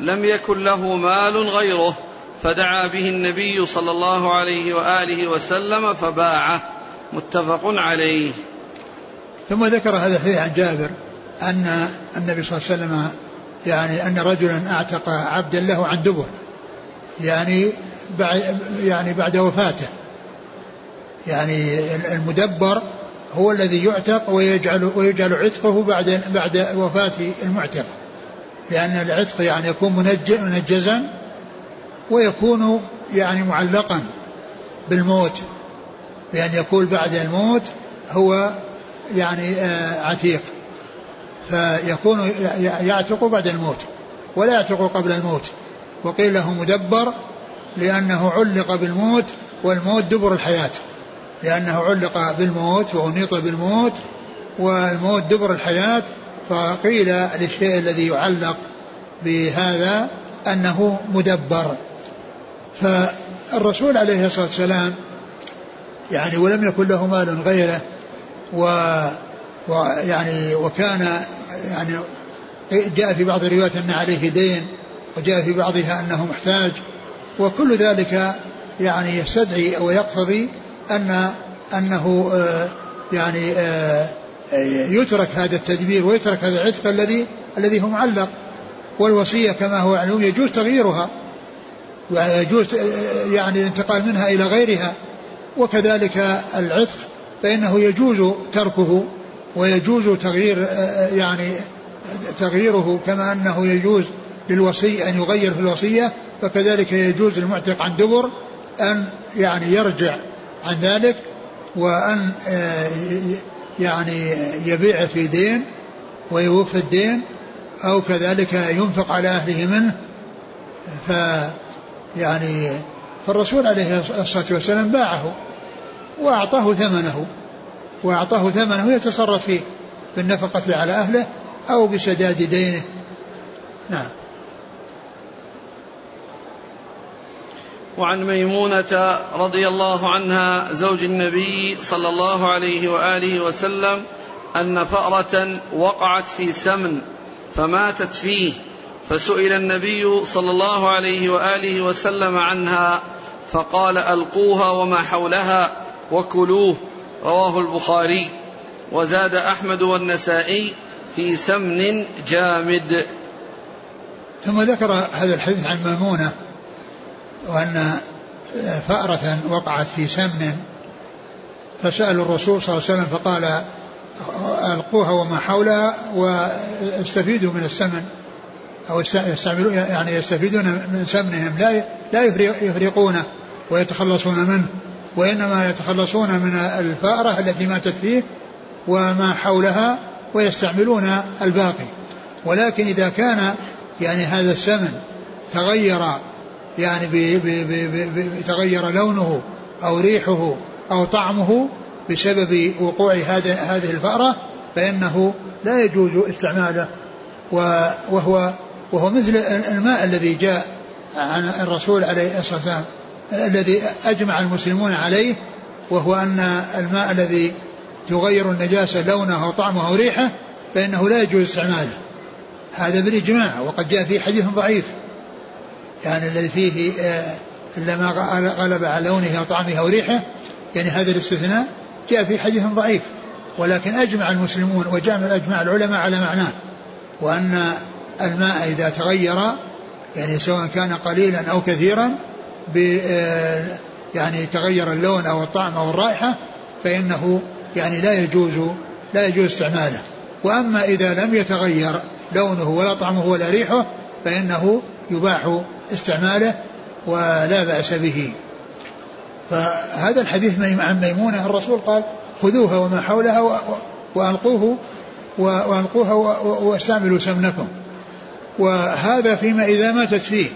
لم يكن له مال غيره فدعا به النبي صلى الله عليه وآله وسلم فباعه متفق عليه. ثم ذكر هذا الحديث عن جابر أن النبي صلى الله عليه وسلم يعني أن رجلا أعتق عبدا له عن دبر يعني يعني بعد وفاته يعني المدبر هو الذي يعتق ويجعل ويجعل عتقه بعد بعد وفاة المعتق. لأن العتق يعني يكون منجزا ويكون يعني معلقا بالموت. بأن يقول بعد الموت هو يعني آه، عتيق. فيكون يعتق بعد الموت ولا يعتق قبل الموت. وقيل له مدبر لأنه علق بالموت والموت دبر الحياة. لأنه علق بالموت وأنيط بالموت والموت دبر الحياة. فقيل للشيء الذي يعلق بهذا أنه مدبر. فالرسول عليه الصلاة والسلام يعني ولم يكن له مال غيره و ويعني وكان يعني جاء في بعض الروايات أن عليه دين وجاء في بعضها أنه محتاج. وكل ذلك يعني يستدعي ويقتضي أن أنه آه، يعني آه، يترك هذا التدبير ويترك هذا العتق الذي الذي هو معلق. والوصية كما هو معلوم يجوز تغييرها ويجوز يعني الانتقال منها إلى غيرها. وكذلك العتق فإنه يجوز تركه ويجوز تغيير يعني تغييره كما أنه يجوز للوصي أن يغير في الوصية. فكذلك يجوز للمعتق عن دبر أن يعني يرجع عن ذلك وأن يعني يبيع في دين ويوفي الدين أو كذلك ينفق على أهله منه. ف يعني فالرسول عليه الصلاة والسلام باعه وأعطاه ثمنه وأعطاه ثمنه يتصرف فيه بالنفقة على أهله أو بسداد دينه. نعم. وعن ميمونة رضي الله عنها زوج النبي صلى الله عليه وآله وسلم أن فأرة وقعت في سمن فماتت فيه فسئل النبي صلى الله عليه وآله وسلم عنها فقال ألقوها وما حولها وكلوه رواه البخاري. وزاد أحمد والنسائي في سمن جامد. ثم ذكر هذا الحديث عن ميمونة وأن فأرة وقعت في سمن فسألوا الرسول صلى الله عليه وسلم فقال ألقوها وما حولها واستفيدوا من السمن أو يستعملون يعني يستفيدون من سمنهم لا لا يفرقونه ويتخلصون منه وإنما يتخلصون من الفأرة التي ماتت فيه وما حولها ويستعملون الباقي. ولكن إذا كان يعني هذا السمن تغير يعني بي بي بي تغير لونه أو ريحه أو طعمه بسبب وقوع هذه هذه الفأرة فإنه لا يجوز استعماله. وهو وهو مثل الماء الذي جاء عن الرسول عليه الصلاة والسلام الذي أجمع المسلمون عليه وهو أن الماء الذي تغير النجاسة لونه وطعمه وريحه فإنه لا يجوز استعماله. هذا بالإجماع وقد جاء في حديث ضعيف. يعني الذي فيه آه، إلا ما غلب على لونه وطعمه وريحه يعني هذا الاستثناء جاء في حديث ضعيف. ولكن أجمع المسلمون وجمع أجمع العلماء على معناه وأن الماء إذا تغير يعني سواء كان قليلا أو كثيرا آه، يعني تغير اللون أو الطعم أو الرائحة فإنه يعني لا يجوز لا يجوز استعماله. وأما إذا لم يتغير لونه ولا طعمه ولا ريحه فإنه يباح استعماله ولا بأس به. فهذا الحديث عن ميمونة الرسول قال خذوها وما حولها وألقوه وألقوها واستعملوا سمنكم. وهذا فيما إذا ماتت فيه.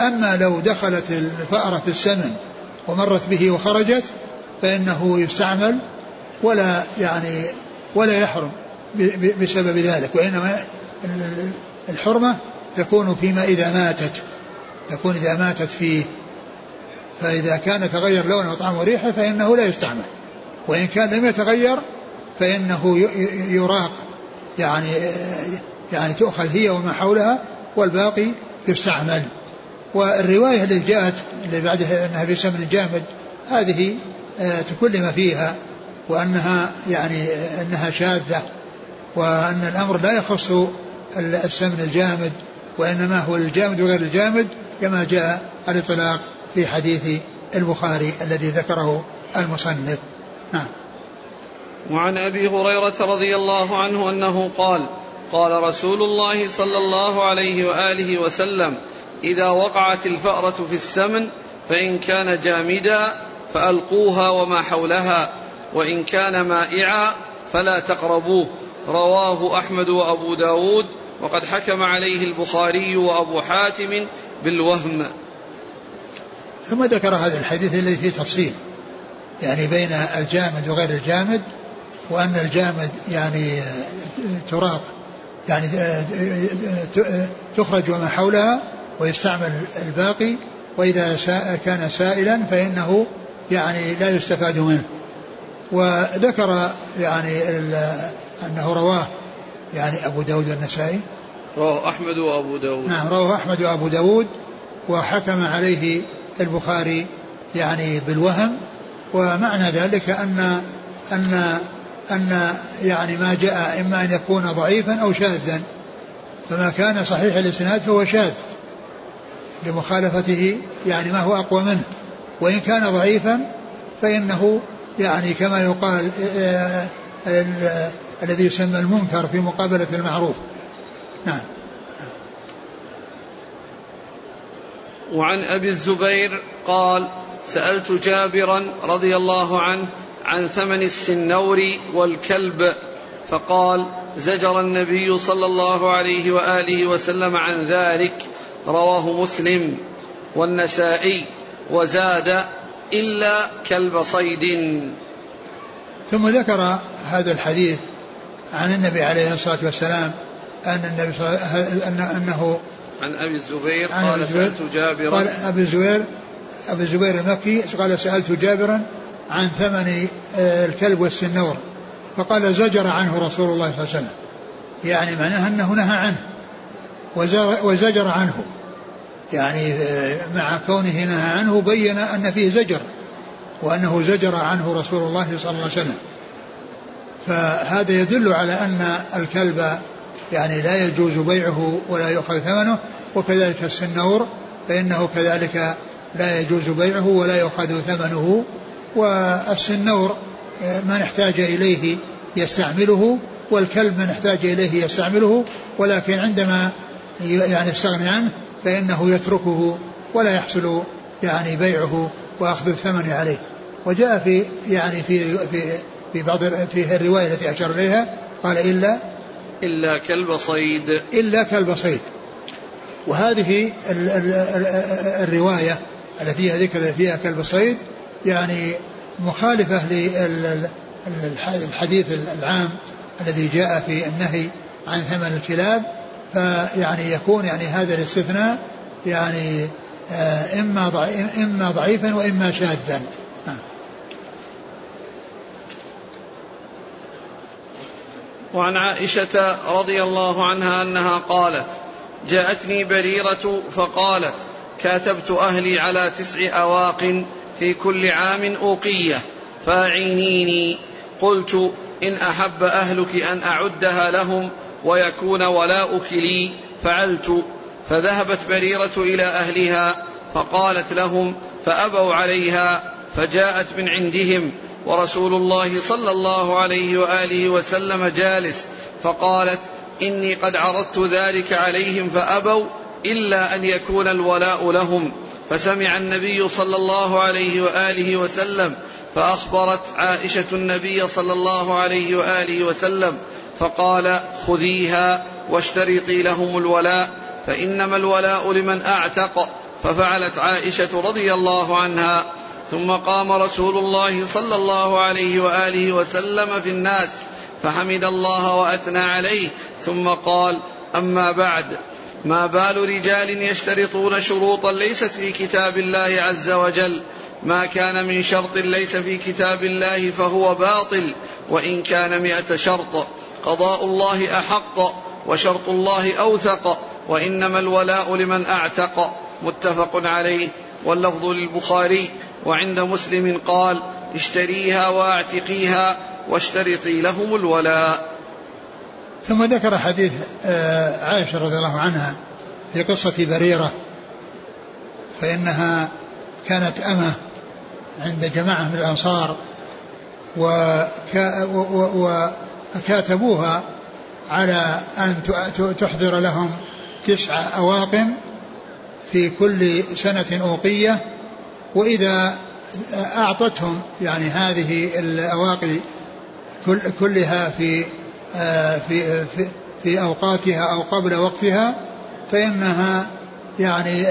أما لو دخلت الفأرة في السمن ومرت به وخرجت فإنه يستعمل ولا يعني ولا يحرم بسبب ذلك وإنما الحرمة تكون فيما إذا ماتت. تكون إذا ماتت فيه فإذا كان تغير لونه وطعمه وريحه فإنه لا يستعمل. وإن كان لم يتغير فإنه يراق يعني يعني تؤخذ هي وما حولها والباقي يستعمل. والرواية التي جاءت اللي بعدها أنها في سمن جامد هذه آه، تكلم فيها وأنها يعني أنها شاذة وأن الأمر لا يخص السمن الجامد. وإنما هو الجامد وغير الجامد كما جاء الاطلاق في حديث البخاري الذي ذكره المصنف. نعم. وعن أبي هريرة رضي الله عنه أنه قال قال رسول الله صلى الله عليه وآله وسلم إذا وقعت الفأرة في السمن فإن كان جامدا فألقوها وما حولها وإن كان مائعا فلا تقربوه. رواه أحمد وأبو داود وقد حكم عليه البخاري وأبو حاتم بالوهم. ثم ذكر هذا الحديث الذي فيه تفصيل يعني بين الجامد وغير الجامد وأن الجامد يعني تراق يعني تخرج وما حولها ويستعمل الباقي وإذا كان سائلا فإنه يعني لا يستفاد منه. وذكر يعني أنه رواه يعني أبو داود النسائي رواه أحمد وأبو داود. نعم رواه أحمد وأبو داود وحكم عليه البخاري يعني بالوهم ومعنى ذلك أن أن أن يعني ما جاء إما أن يكون ضعيفا أو شاذا. فما كان صحيح الإسناد فهو شاذ لمخالفته يعني ما هو أقوى منه. وإن كان ضعيفا فإنه يعني كما يقال آه، آه، الذي يسمى المنكر في مقابلة المعروف. نعم. وعن أبي الزبير قال سألت جابرا رضي الله عنه عن ثمن السنور والكلب فقال زجر النبي صلى الله عليه وآله وسلم عن ذلك رواه مسلم والنسائي وزاد إلا كلب صيد ثم ذكر هذا الحديث عن النبي عليه الصلاة والسلام أن النبي صلى وسلم أنه عن أبي الزبير قال سألت جابرا. قال أبي الزبير أبي الزبير المكي قال سألت جابرا عن ثمن آه، الكلب والسنور فقال زجر عنه رسول الله صلى الله عليه وسلم. يعني معناها أنه نهى عنه وزجر عنه. يعني آه، مع كونه نهى عنه بين أن فيه زجر وأنه زجر عنه رسول الله صلى الله عليه وسلم. فهذا يدل على أن الكلب يعني لا يجوز بيعه ولا يؤخذ ثمنه وكذلك السنور فإنه كذلك لا يجوز بيعه ولا يؤخذ ثمنه. والسنور من احتاج إليه يستعمله والكلب من احتاج إليه يستعمله ولكن عندما يعني يستغني عنه فإنه يتركه ولا يحصل يعني بيعه وأخذ الثمن عليه. وجاء في يعني في في في بعض في الرواية التي أشار إليها قال إلا إلا كلب صيد إلا كلب صيد وهذه ال ال الرواية التي فيها ذكر فيها كلب صيد يعني مخالفة للحديث العام الذي جاء في النهي عن ثمن الكلاب فيعني يكون يعني هذا الاستثناء يعني آه، إما إما ضعيفا وإما شاذا. وعن عائشة رضي الله عنها أنها قالت جاءتني بريرة فقالت كاتبت أهلي على تسع أواق في كل عام أوقية فاعينيني. قلت إن أحب أهلك أن أعدها لهم ويكون ولاؤك لي فعلت. فذهبت بريرة إلى أهلها فقالت لهم فأبوا عليها فجاءت من عندهم. ورسول الله صلى الله عليه وآله وسلم جالس فقالت إني قد عرضت ذلك عليهم فأبوا إلا أن يكون الولاء لهم. فسمع النبي صلى الله عليه وآله وسلم فأخبرت عائشة النبي صلى الله عليه وآله وسلم فقال خذيها واشترطي لهم الولاء فإنما الولاء لمن أعتق ففعلت عائشة رضي الله عنها. ثم قام رسول الله صلى الله عليه وآله وسلم في الناس فحمد الله وأثنى عليه. ثم قال أما بعد ما بال رجال يشترطون شروطا ليست في كتاب الله عز وجل. ما كان من شرط ليس في كتاب الله فهو باطل وإن كان مئة شرط. قضاء الله أحق وشرط الله أوثق وإنما الولاء لمن أعتق. متفق عليه. واللفظ للبخاري وعند مسلم قال اشتريها واعتقيها واشترطي لهم الولاء. ثم ذكر حديث آه، عائشة رضي الله عنها في قصة بريرة فإنها كانت أمة عند جماعة من الأنصار وكاتبوها على أن تحضر لهم تسع أواقم في كل سنة أوقية وإذا أعطتهم يعني هذه الأواقي كل كلها في في في, في أوقاتها أو قبل وقتها فإنها يعني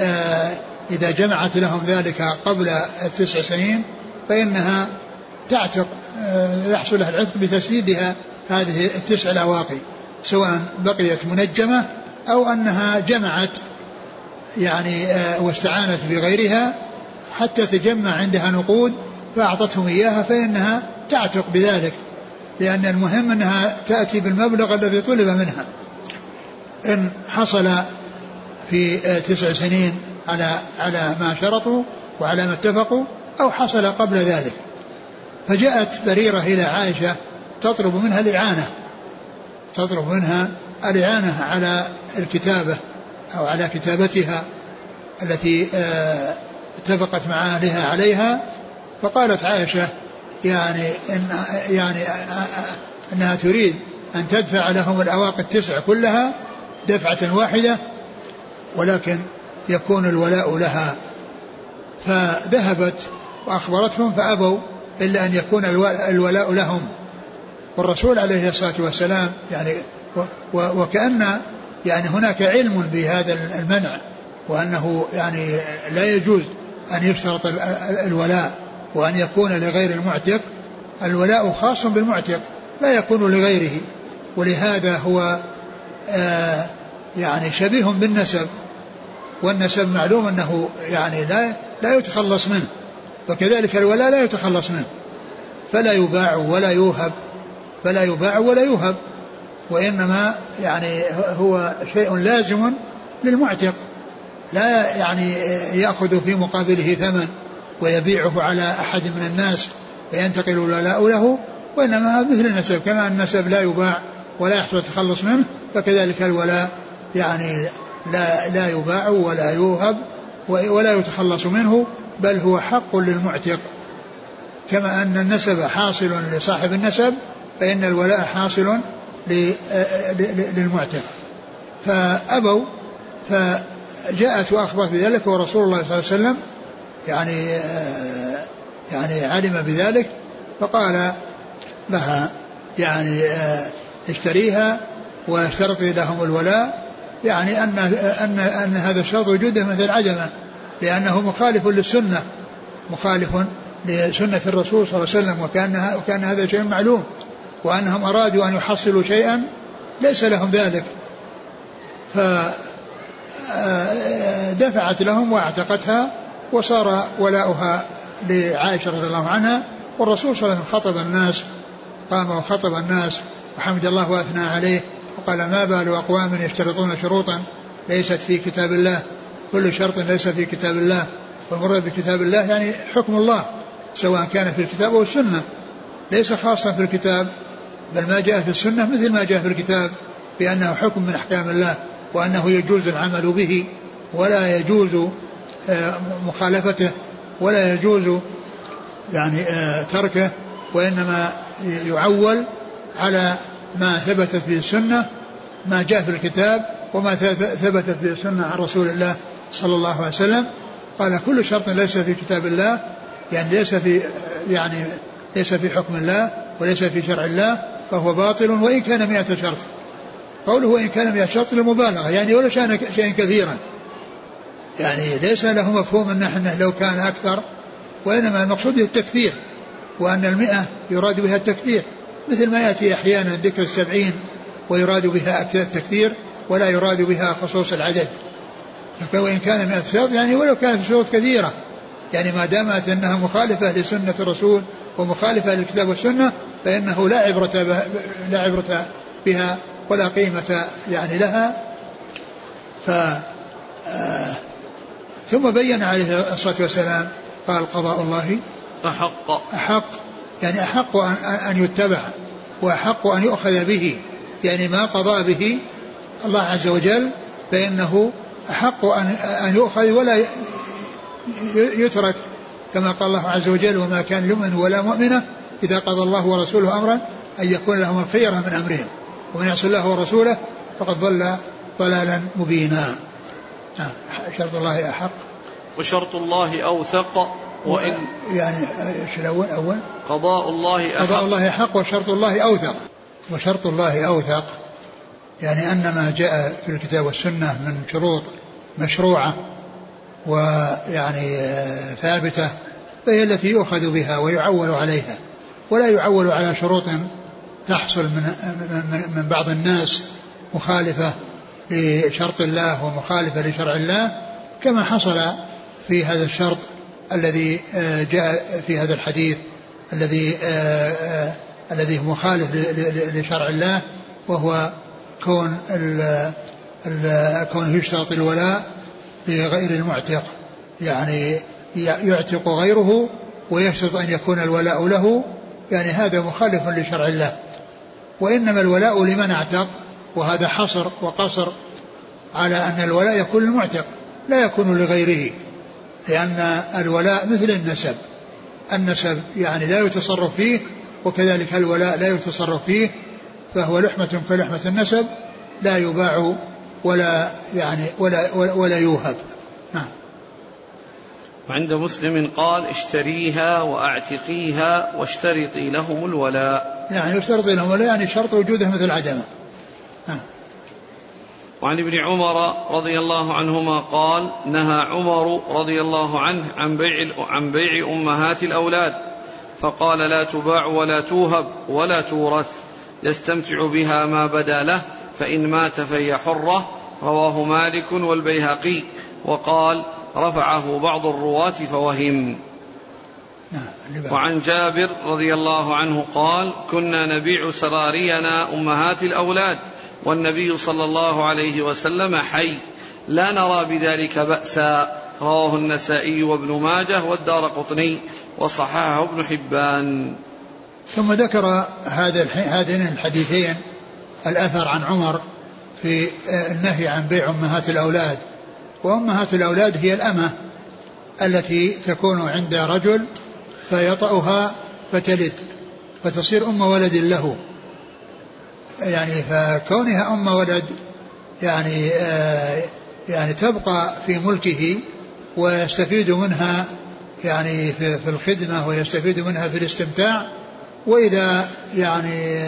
إذا جمعت لهم ذلك قبل التسع سنين فإنها تعتق يحصل لها العتق بتسديدها هذه التسع الأواقي سواء بقيت منجمة أو أنها جمعت يعني واستعانت بغيرها حتى تجمع عندها نقود فأعطتهم إياها فإنها تعتق بذلك لأن المهم أنها تأتي بالمبلغ الذي طلب منها. إن حصل في تسع سنين على على ما شرطوا وعلى ما اتفقوا أو حصل قبل ذلك. فجاءت بريرة إلى عائشة تطلب منها الإعانة. تطلب منها الإعانة على الكتابة أو على كتابتها التي آه، اتفقت مع أهلها عليها. فقالت عائشة يعني إن يعني آه، آه، أنها تريد أن تدفع لهم الأواقي التسع كلها دفعة واحدة ولكن يكون الولاء لها. فذهبت وأخبرتهم فأبوا إلا أن يكون الولاء لهم. والرسول عليه الصلاة والسلام يعني وكأن يعني هناك علم بهذا المنع وأنه يعني لا يجوز أن يشترط الولاء وأن يكون لغير المعتق. الولاء خاص بالمعتق لا يكون لغيره ولهذا هو آه يعني شبيه بالنسب والنسب معلوم أنه يعني لا لا يتخلص منه وكذلك الولاء لا يتخلص منه فلا يباع ولا يوهب فلا يباع ولا يوهب وإنما يعني هو شيء لازم للمعتق. لا يعني يأخذ في مقابله ثمن ويبيعه على أحد من الناس فينتقل الولاء له وإنما مثل النسب كما النسب لا يباع ولا يحصل التخلص منه فكذلك الولاء يعني لا لا يباع ولا يوهب ولا يتخلص منه بل هو حق للمعتق. كما أن النسب حاصل لصاحب النسب فإن الولاء حاصل للمعتق. فأبوا فجاءت وأخبرت بذلك ورسول الله صلى الله عليه وسلم يعني يعني علم بذلك فقال لها يعني اشتريها واشترطي لهم الولاء يعني أن أن أن هذا الشرط وجوده مثل عدمه لأنه مخالف للسنة مخالف لسنة الرسول صلى الله عليه وسلم وكان وكان هذا شيء معلوم. وأنهم أرادوا أن يحصلوا شيئا ليس لهم ذلك. فدفعت لهم واعتقتها وصار ولاؤها لعائشة رضي الله عنها والرسول صلى الله عليه وسلم خطب الناس قام وخطب الناس وحمد الله وأثنى عليه وقال ما بال أقوام يشترطون شروطا ليست في كتاب الله كل شرط ليس في كتاب الله والمراد بكتاب الله يعني حكم الله سواء كان في الكتاب أو السنة ليس خاصا في الكتاب بل ما جاء في السنة مثل ما جاء في الكتاب بأنه حكم من أحكام الله وأنه يجوز العمل به ولا يجوز آه، مخالفته ولا يجوز يعني آه، تركه وإنما يعول على ما ثبتت به السنة ما جاء في الكتاب وما ثبتت به السنة عن رسول الله صلى الله عليه وسلم. قال كل شرط ليس في كتاب الله يعني ليس في يعني ليس في حكم الله وليس في شرع الله فهو باطل وإن كان مئة شرط. قوله وإن كان مئة شرط للمبالغة يعني ولا شأن شيئا كثيرا. يعني ليس له مفهوم أن نحن لو كان أكثر وإنما المقصود التكثير وأن المئة يراد بها التكثير. مثل ما يأتي أحيانا ذكر السبعين ويراد بها التكثير ولا يراد بها خصوص العدد. وإن كان مئة شرط؟ يعني ولو كانت شروط كثيرة. يعني ما دامت أنها مخالفة لسنة الرسول ومخالفة للكتاب والسنة فإنه لا عبرة لا عبرة بها ولا قيمة يعني لها. ف آه، ثم بين عليه الصلاة والسلام قال قضاء الله أحق. أحق يعني أحق أن, أن يتبع وأحق أن يؤخذ به. يعني ما قضى به الله عز وجل فإنه أحق أن أن يؤخذ ولا يترك كما قال الله عز وجل وما كان لمن ولا مؤمنة إذا قضى الله ورسوله أمرا أن يكون لهم الخيرة من أمرهم ومن يعص الله ورسوله فقد ضل ضلالا مبينا. نعم. شرط الله أحق. وشرط الله أوثق وإن يعني إيش الأول؟ أول. قضاء الله أحق. قضاء الله أحق وشرط الله أوثق. وشرط الله أوثق يعني أن ما جاء في الكتاب والسنة من شروط مشروعة ويعني ثابتة فهي التي يؤخذ بها ويعول عليها. ولا يعول على شروط تحصل من من بعض الناس مخالفة لشرط الله ومخالفة لشرع الله كما حصل في هذا الشرط الذي آه، جاء في هذا الحديث الذي آه، آه، الذي مخالف لشرع الله وهو كون كونه يشترط الولاء لغير المعتق. يعني يعتق غيره ويشترط أن يكون الولاء له. يعني هذا مخالف لشرع الله. وإنما الولاء لمن اعتق وهذا حصر وقصر على أن الولاء يكون للمعتق لا يكون لغيره. لأن الولاء مثل النسب. النسب يعني لا يتصرف فيه وكذلك الولاء لا يتصرف فيه فهو لحمة كلحمة النسب لا يباع ولا يعني ولا ولا, ولا يوهب. نعم. وعند مسلم قال اشتريها وأعتقيها واشترطي لهم الولاء. يعني اشترطي لهم الولاء يعني شرط وجوده مثل عدمه. نعم. وعن ابن عمر رضي الله عنهما قال نهى عمر رضي الله عنه عن بيع عن بيع أمهات الأولاد فقال لا تباع ولا توهب ولا تورث يستمتع بها ما بدا له فإن مات فهي حرة. رواه مالك والبيهقي. وقال رفعه بعض الرواة فوهم. نعم، وعن جابر رضي الله عنه قال كنا نبيع سرارينا أمهات الأولاد والنبي صلى الله عليه وسلم حي. لا نرى بذلك بأسا. رواه النسائي وابن ماجه والدار قطني وصححه ابن حبان. ثم ذكر هذا هذين الحديثين الأثر عن عمر في النهي عن بيع أمهات الأولاد. وأمهات الأولاد هي الأمة التي تكون عند رجل فيطأها فتلد فتصير أم ولد له. يعني فكونها أم ولد يعني آه يعني تبقى في ملكه ويستفيد منها يعني في, في الخدمة ويستفيد منها في الاستمتاع. وإذا يعني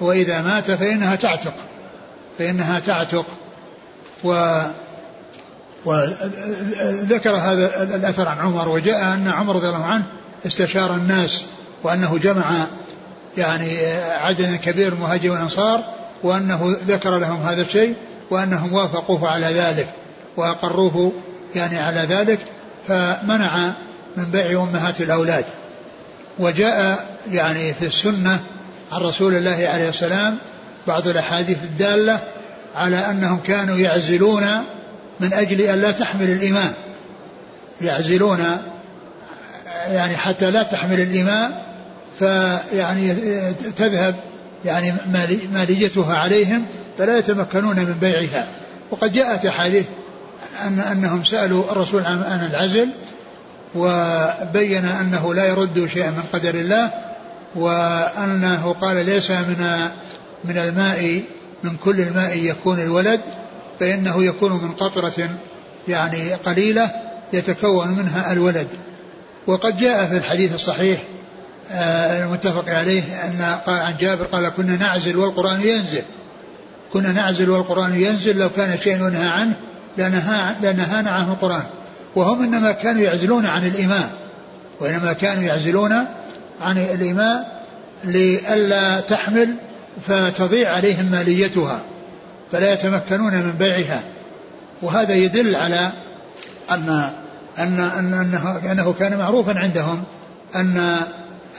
وإذا مات فإنها تعتق. فإنها تعتق. و وذكر هذا الأثر عن عمر وجاء أن عمر رضي الله عنه استشار الناس وأنه جمع يعني عددا كبير من المهاجرين والأنصار وأنه ذكر لهم هذا الشيء وأنهم وافقوه على ذلك وأقروه يعني على ذلك فمنع من بيع أمهات الأولاد. وجاء يعني في السنة عن رسول الله عليه السلام بعض الأحاديث الدالة على أنهم كانوا يعزلون من أجل أن لا تحمل الإماء يعزلون يعني حتى لا تحمل الإماء فيعني تذهب يعني ماليتها عليهم فلا يتمكنون من بيعها. وقد جاءت أحاديث أن أنهم سألوا الرسول عن العزل وبين أنه لا يرد شيئا من قدر الله وأنه قال ليس من من الماء من كل الماء يكون الولد فإنه يكون من قطرة يعني قليلة يتكون منها الولد. وقد جاء في الحديث الصحيح آه، المتفق عليه أن قال عن جابر قال كنا نعزل والقرآن ينزل. كنا نعزل والقرآن ينزل لو كان شيء ينهى عنه لنهى لنهانا عنه القرآن. وهم إنما كانوا يعزلون عن الإماء وإنما كانوا يعزلون عن الإماء لئلا تحمل فتضيع عليهم ماليتها فلا يتمكنون من بيعها. وهذا يدل على أن أن أن أنه, أنه كان معروفا عندهم أن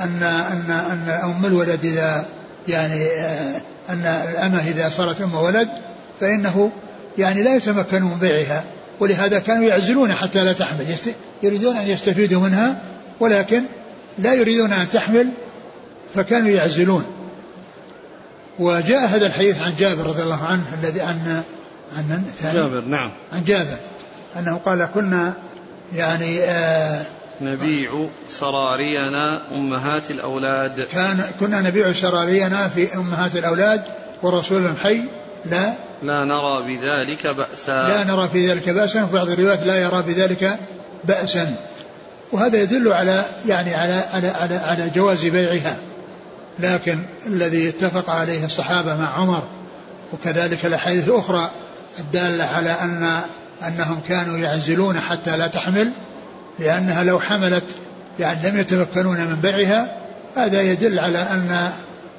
أن أن أن أم الولد إذا يعني آه، أن الأمة إذا صارت أم ولد فإنه يعني لا يتمكنون من بيعها ولهذا كانوا يعزلون حتى لا تحمل يريدون أن يستفيدوا منها ولكن لا يريدون أن تحمل فكانوا يعزلون. وجاء هذا الحديث عن جابر رضي الله عنه الذي عن عن جابر نعم. عن جابر أنه قال كنا يعني آه نبيع سرارينا أمهات الأولاد. كان كنا نبيع سرارينا في أمهات الأولاد ورسول حي لا. لا نرى بذلك بأسا. لا نرى في ذلك بأسا وفي بعض الروايات لا يرى بذلك بأسا. وهذا يدل على يعني على على على, على جواز بيعها. لكن الذي اتفق عليه الصحابة مع عمر وكذلك الأحاديث الأخرى الدالة على أن أنهم كانوا يعزلون حتى لا تحمل لأنها لو حملت يعني لم يتمكنون من بيعها هذا يدل على أن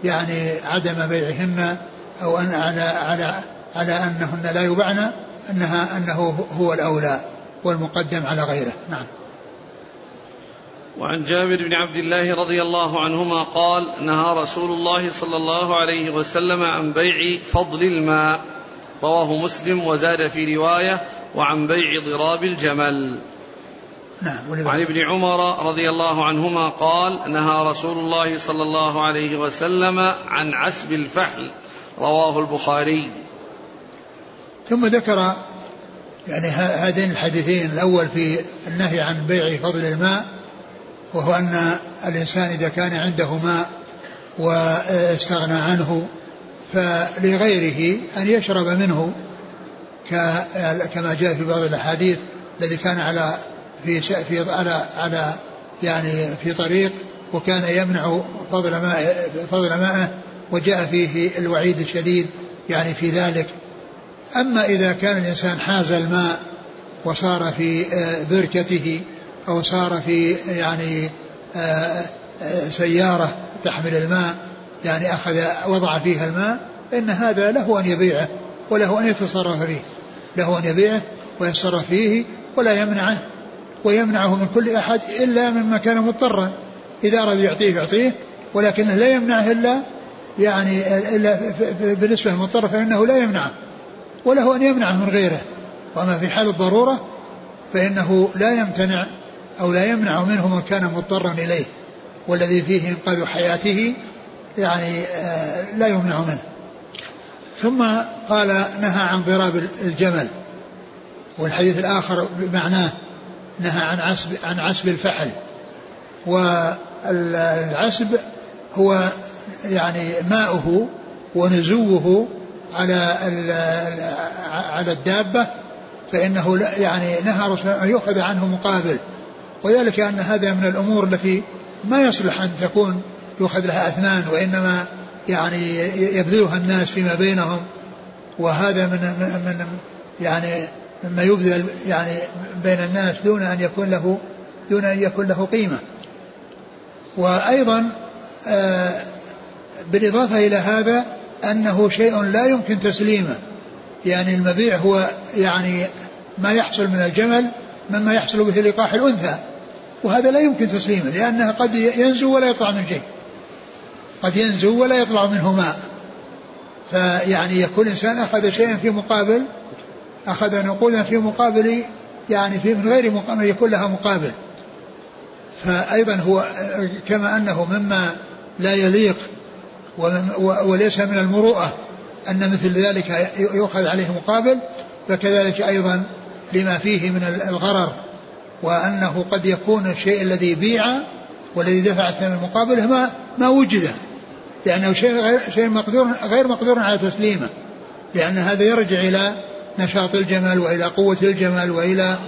يعني عدم بيعهن أو أن على على على أنهن لا يبعن أنها أنه هو الأولى والمقدم على غيره. نعم. وعن جابر بن عبد الله رضي الله عنهما قال نهى رسول الله صلى الله عليه وسلم عن بيع فضل الماء. رواه مسلم وزاد في رواية وعن بيع ضراب الجمل. نعم وعن ابن عمر رضي الله عنهما قال نهى رسول الله صلى الله عليه وسلم عن عسب الفحل. رواه البخاري. ثم ذكر يعني هذين الحديثين الأول في النهي عن بيع فضل الماء وهو أن الإنسان إذا كان عنده ماء واستغنى عنه فلغيره أن يشرب منه كما جاء في بعض الأحاديث الذي كان على في في على على يعني في طريق وكان يمنع فضل ماء فضل ماءه وجاء فيه الوعيد الشديد يعني في ذلك. أما إذا كان الإنسان حاز الماء وصار في بركته أو صار في يعني آه، آه، سيارة تحمل الماء يعني أخذ وضع فيها الماء إن هذا له أن يبيعه وله أن يتصرف فيه. له أن يبيعه ويتصرف فيه ولا يمنعه ويمنعه من كل أحد إلا مما كان مضطرا. إذا أراد يعطيه يعطيه ولكنه لا يمنعه إلا يعني إلا بالنسبة للمضطر فإنه لا يمنعه. وله أن يمنعه من غيره. وأما في حال الضرورة فإنه لا يمتنع أو لا يمنع منه من كان مضطرا إليه والذي فيه إنقاذ حياته يعني آه، لا يمنع منه. ثم قال نهى عن ضراب الجمل والحديث الآخر بمعناه نهى عن عسب عن عسب الفحل. والعسب هو يعني ماؤه ونزوه على على الدابة فإنه يعني نهى رسول أن يؤخذ عنه مقابل. وذلك أن هذا من الأمور التي ما يصلح أن تكون يؤخذ لها أثمان وإنما يعني يبذلها الناس فيما بينهم. وهذا من من يعني مما يبذل يعني بين الناس دون أن يكون له دون أن يكون له قيمة. وأيضا آه، بالإضافة إلى هذا أنه شيء لا يمكن تسليمه. يعني المبيع هو يعني ما يحصل من الجمل مما يحصل به لقاح الأنثى. وهذا لا يمكن تسليمه لأنه قد ينزو ولا يطلع من شيء قد ينزو ولا يطلع منه ماء فيعني يكون الإنسان أخذ شيئا في مقابل أخذ نقودا في مقابل يعني في من غير مقابل يكون لها مقابل. فأيضا هو كما أنه مما لا يليق وليس من المروءة أن مثل ذلك يؤخذ عليه مقابل فكذلك أيضا لما فيه من الغرر. وأنه قد يكون الشيء الذي بيع والذي دفع الثمن مقابله ما ما وجد لأنه شيء غير شيء مقدور غير مقدور على تسليمه لأن هذا يرجع إلى نشاط الجمل وإلى قوة الجمل وإلى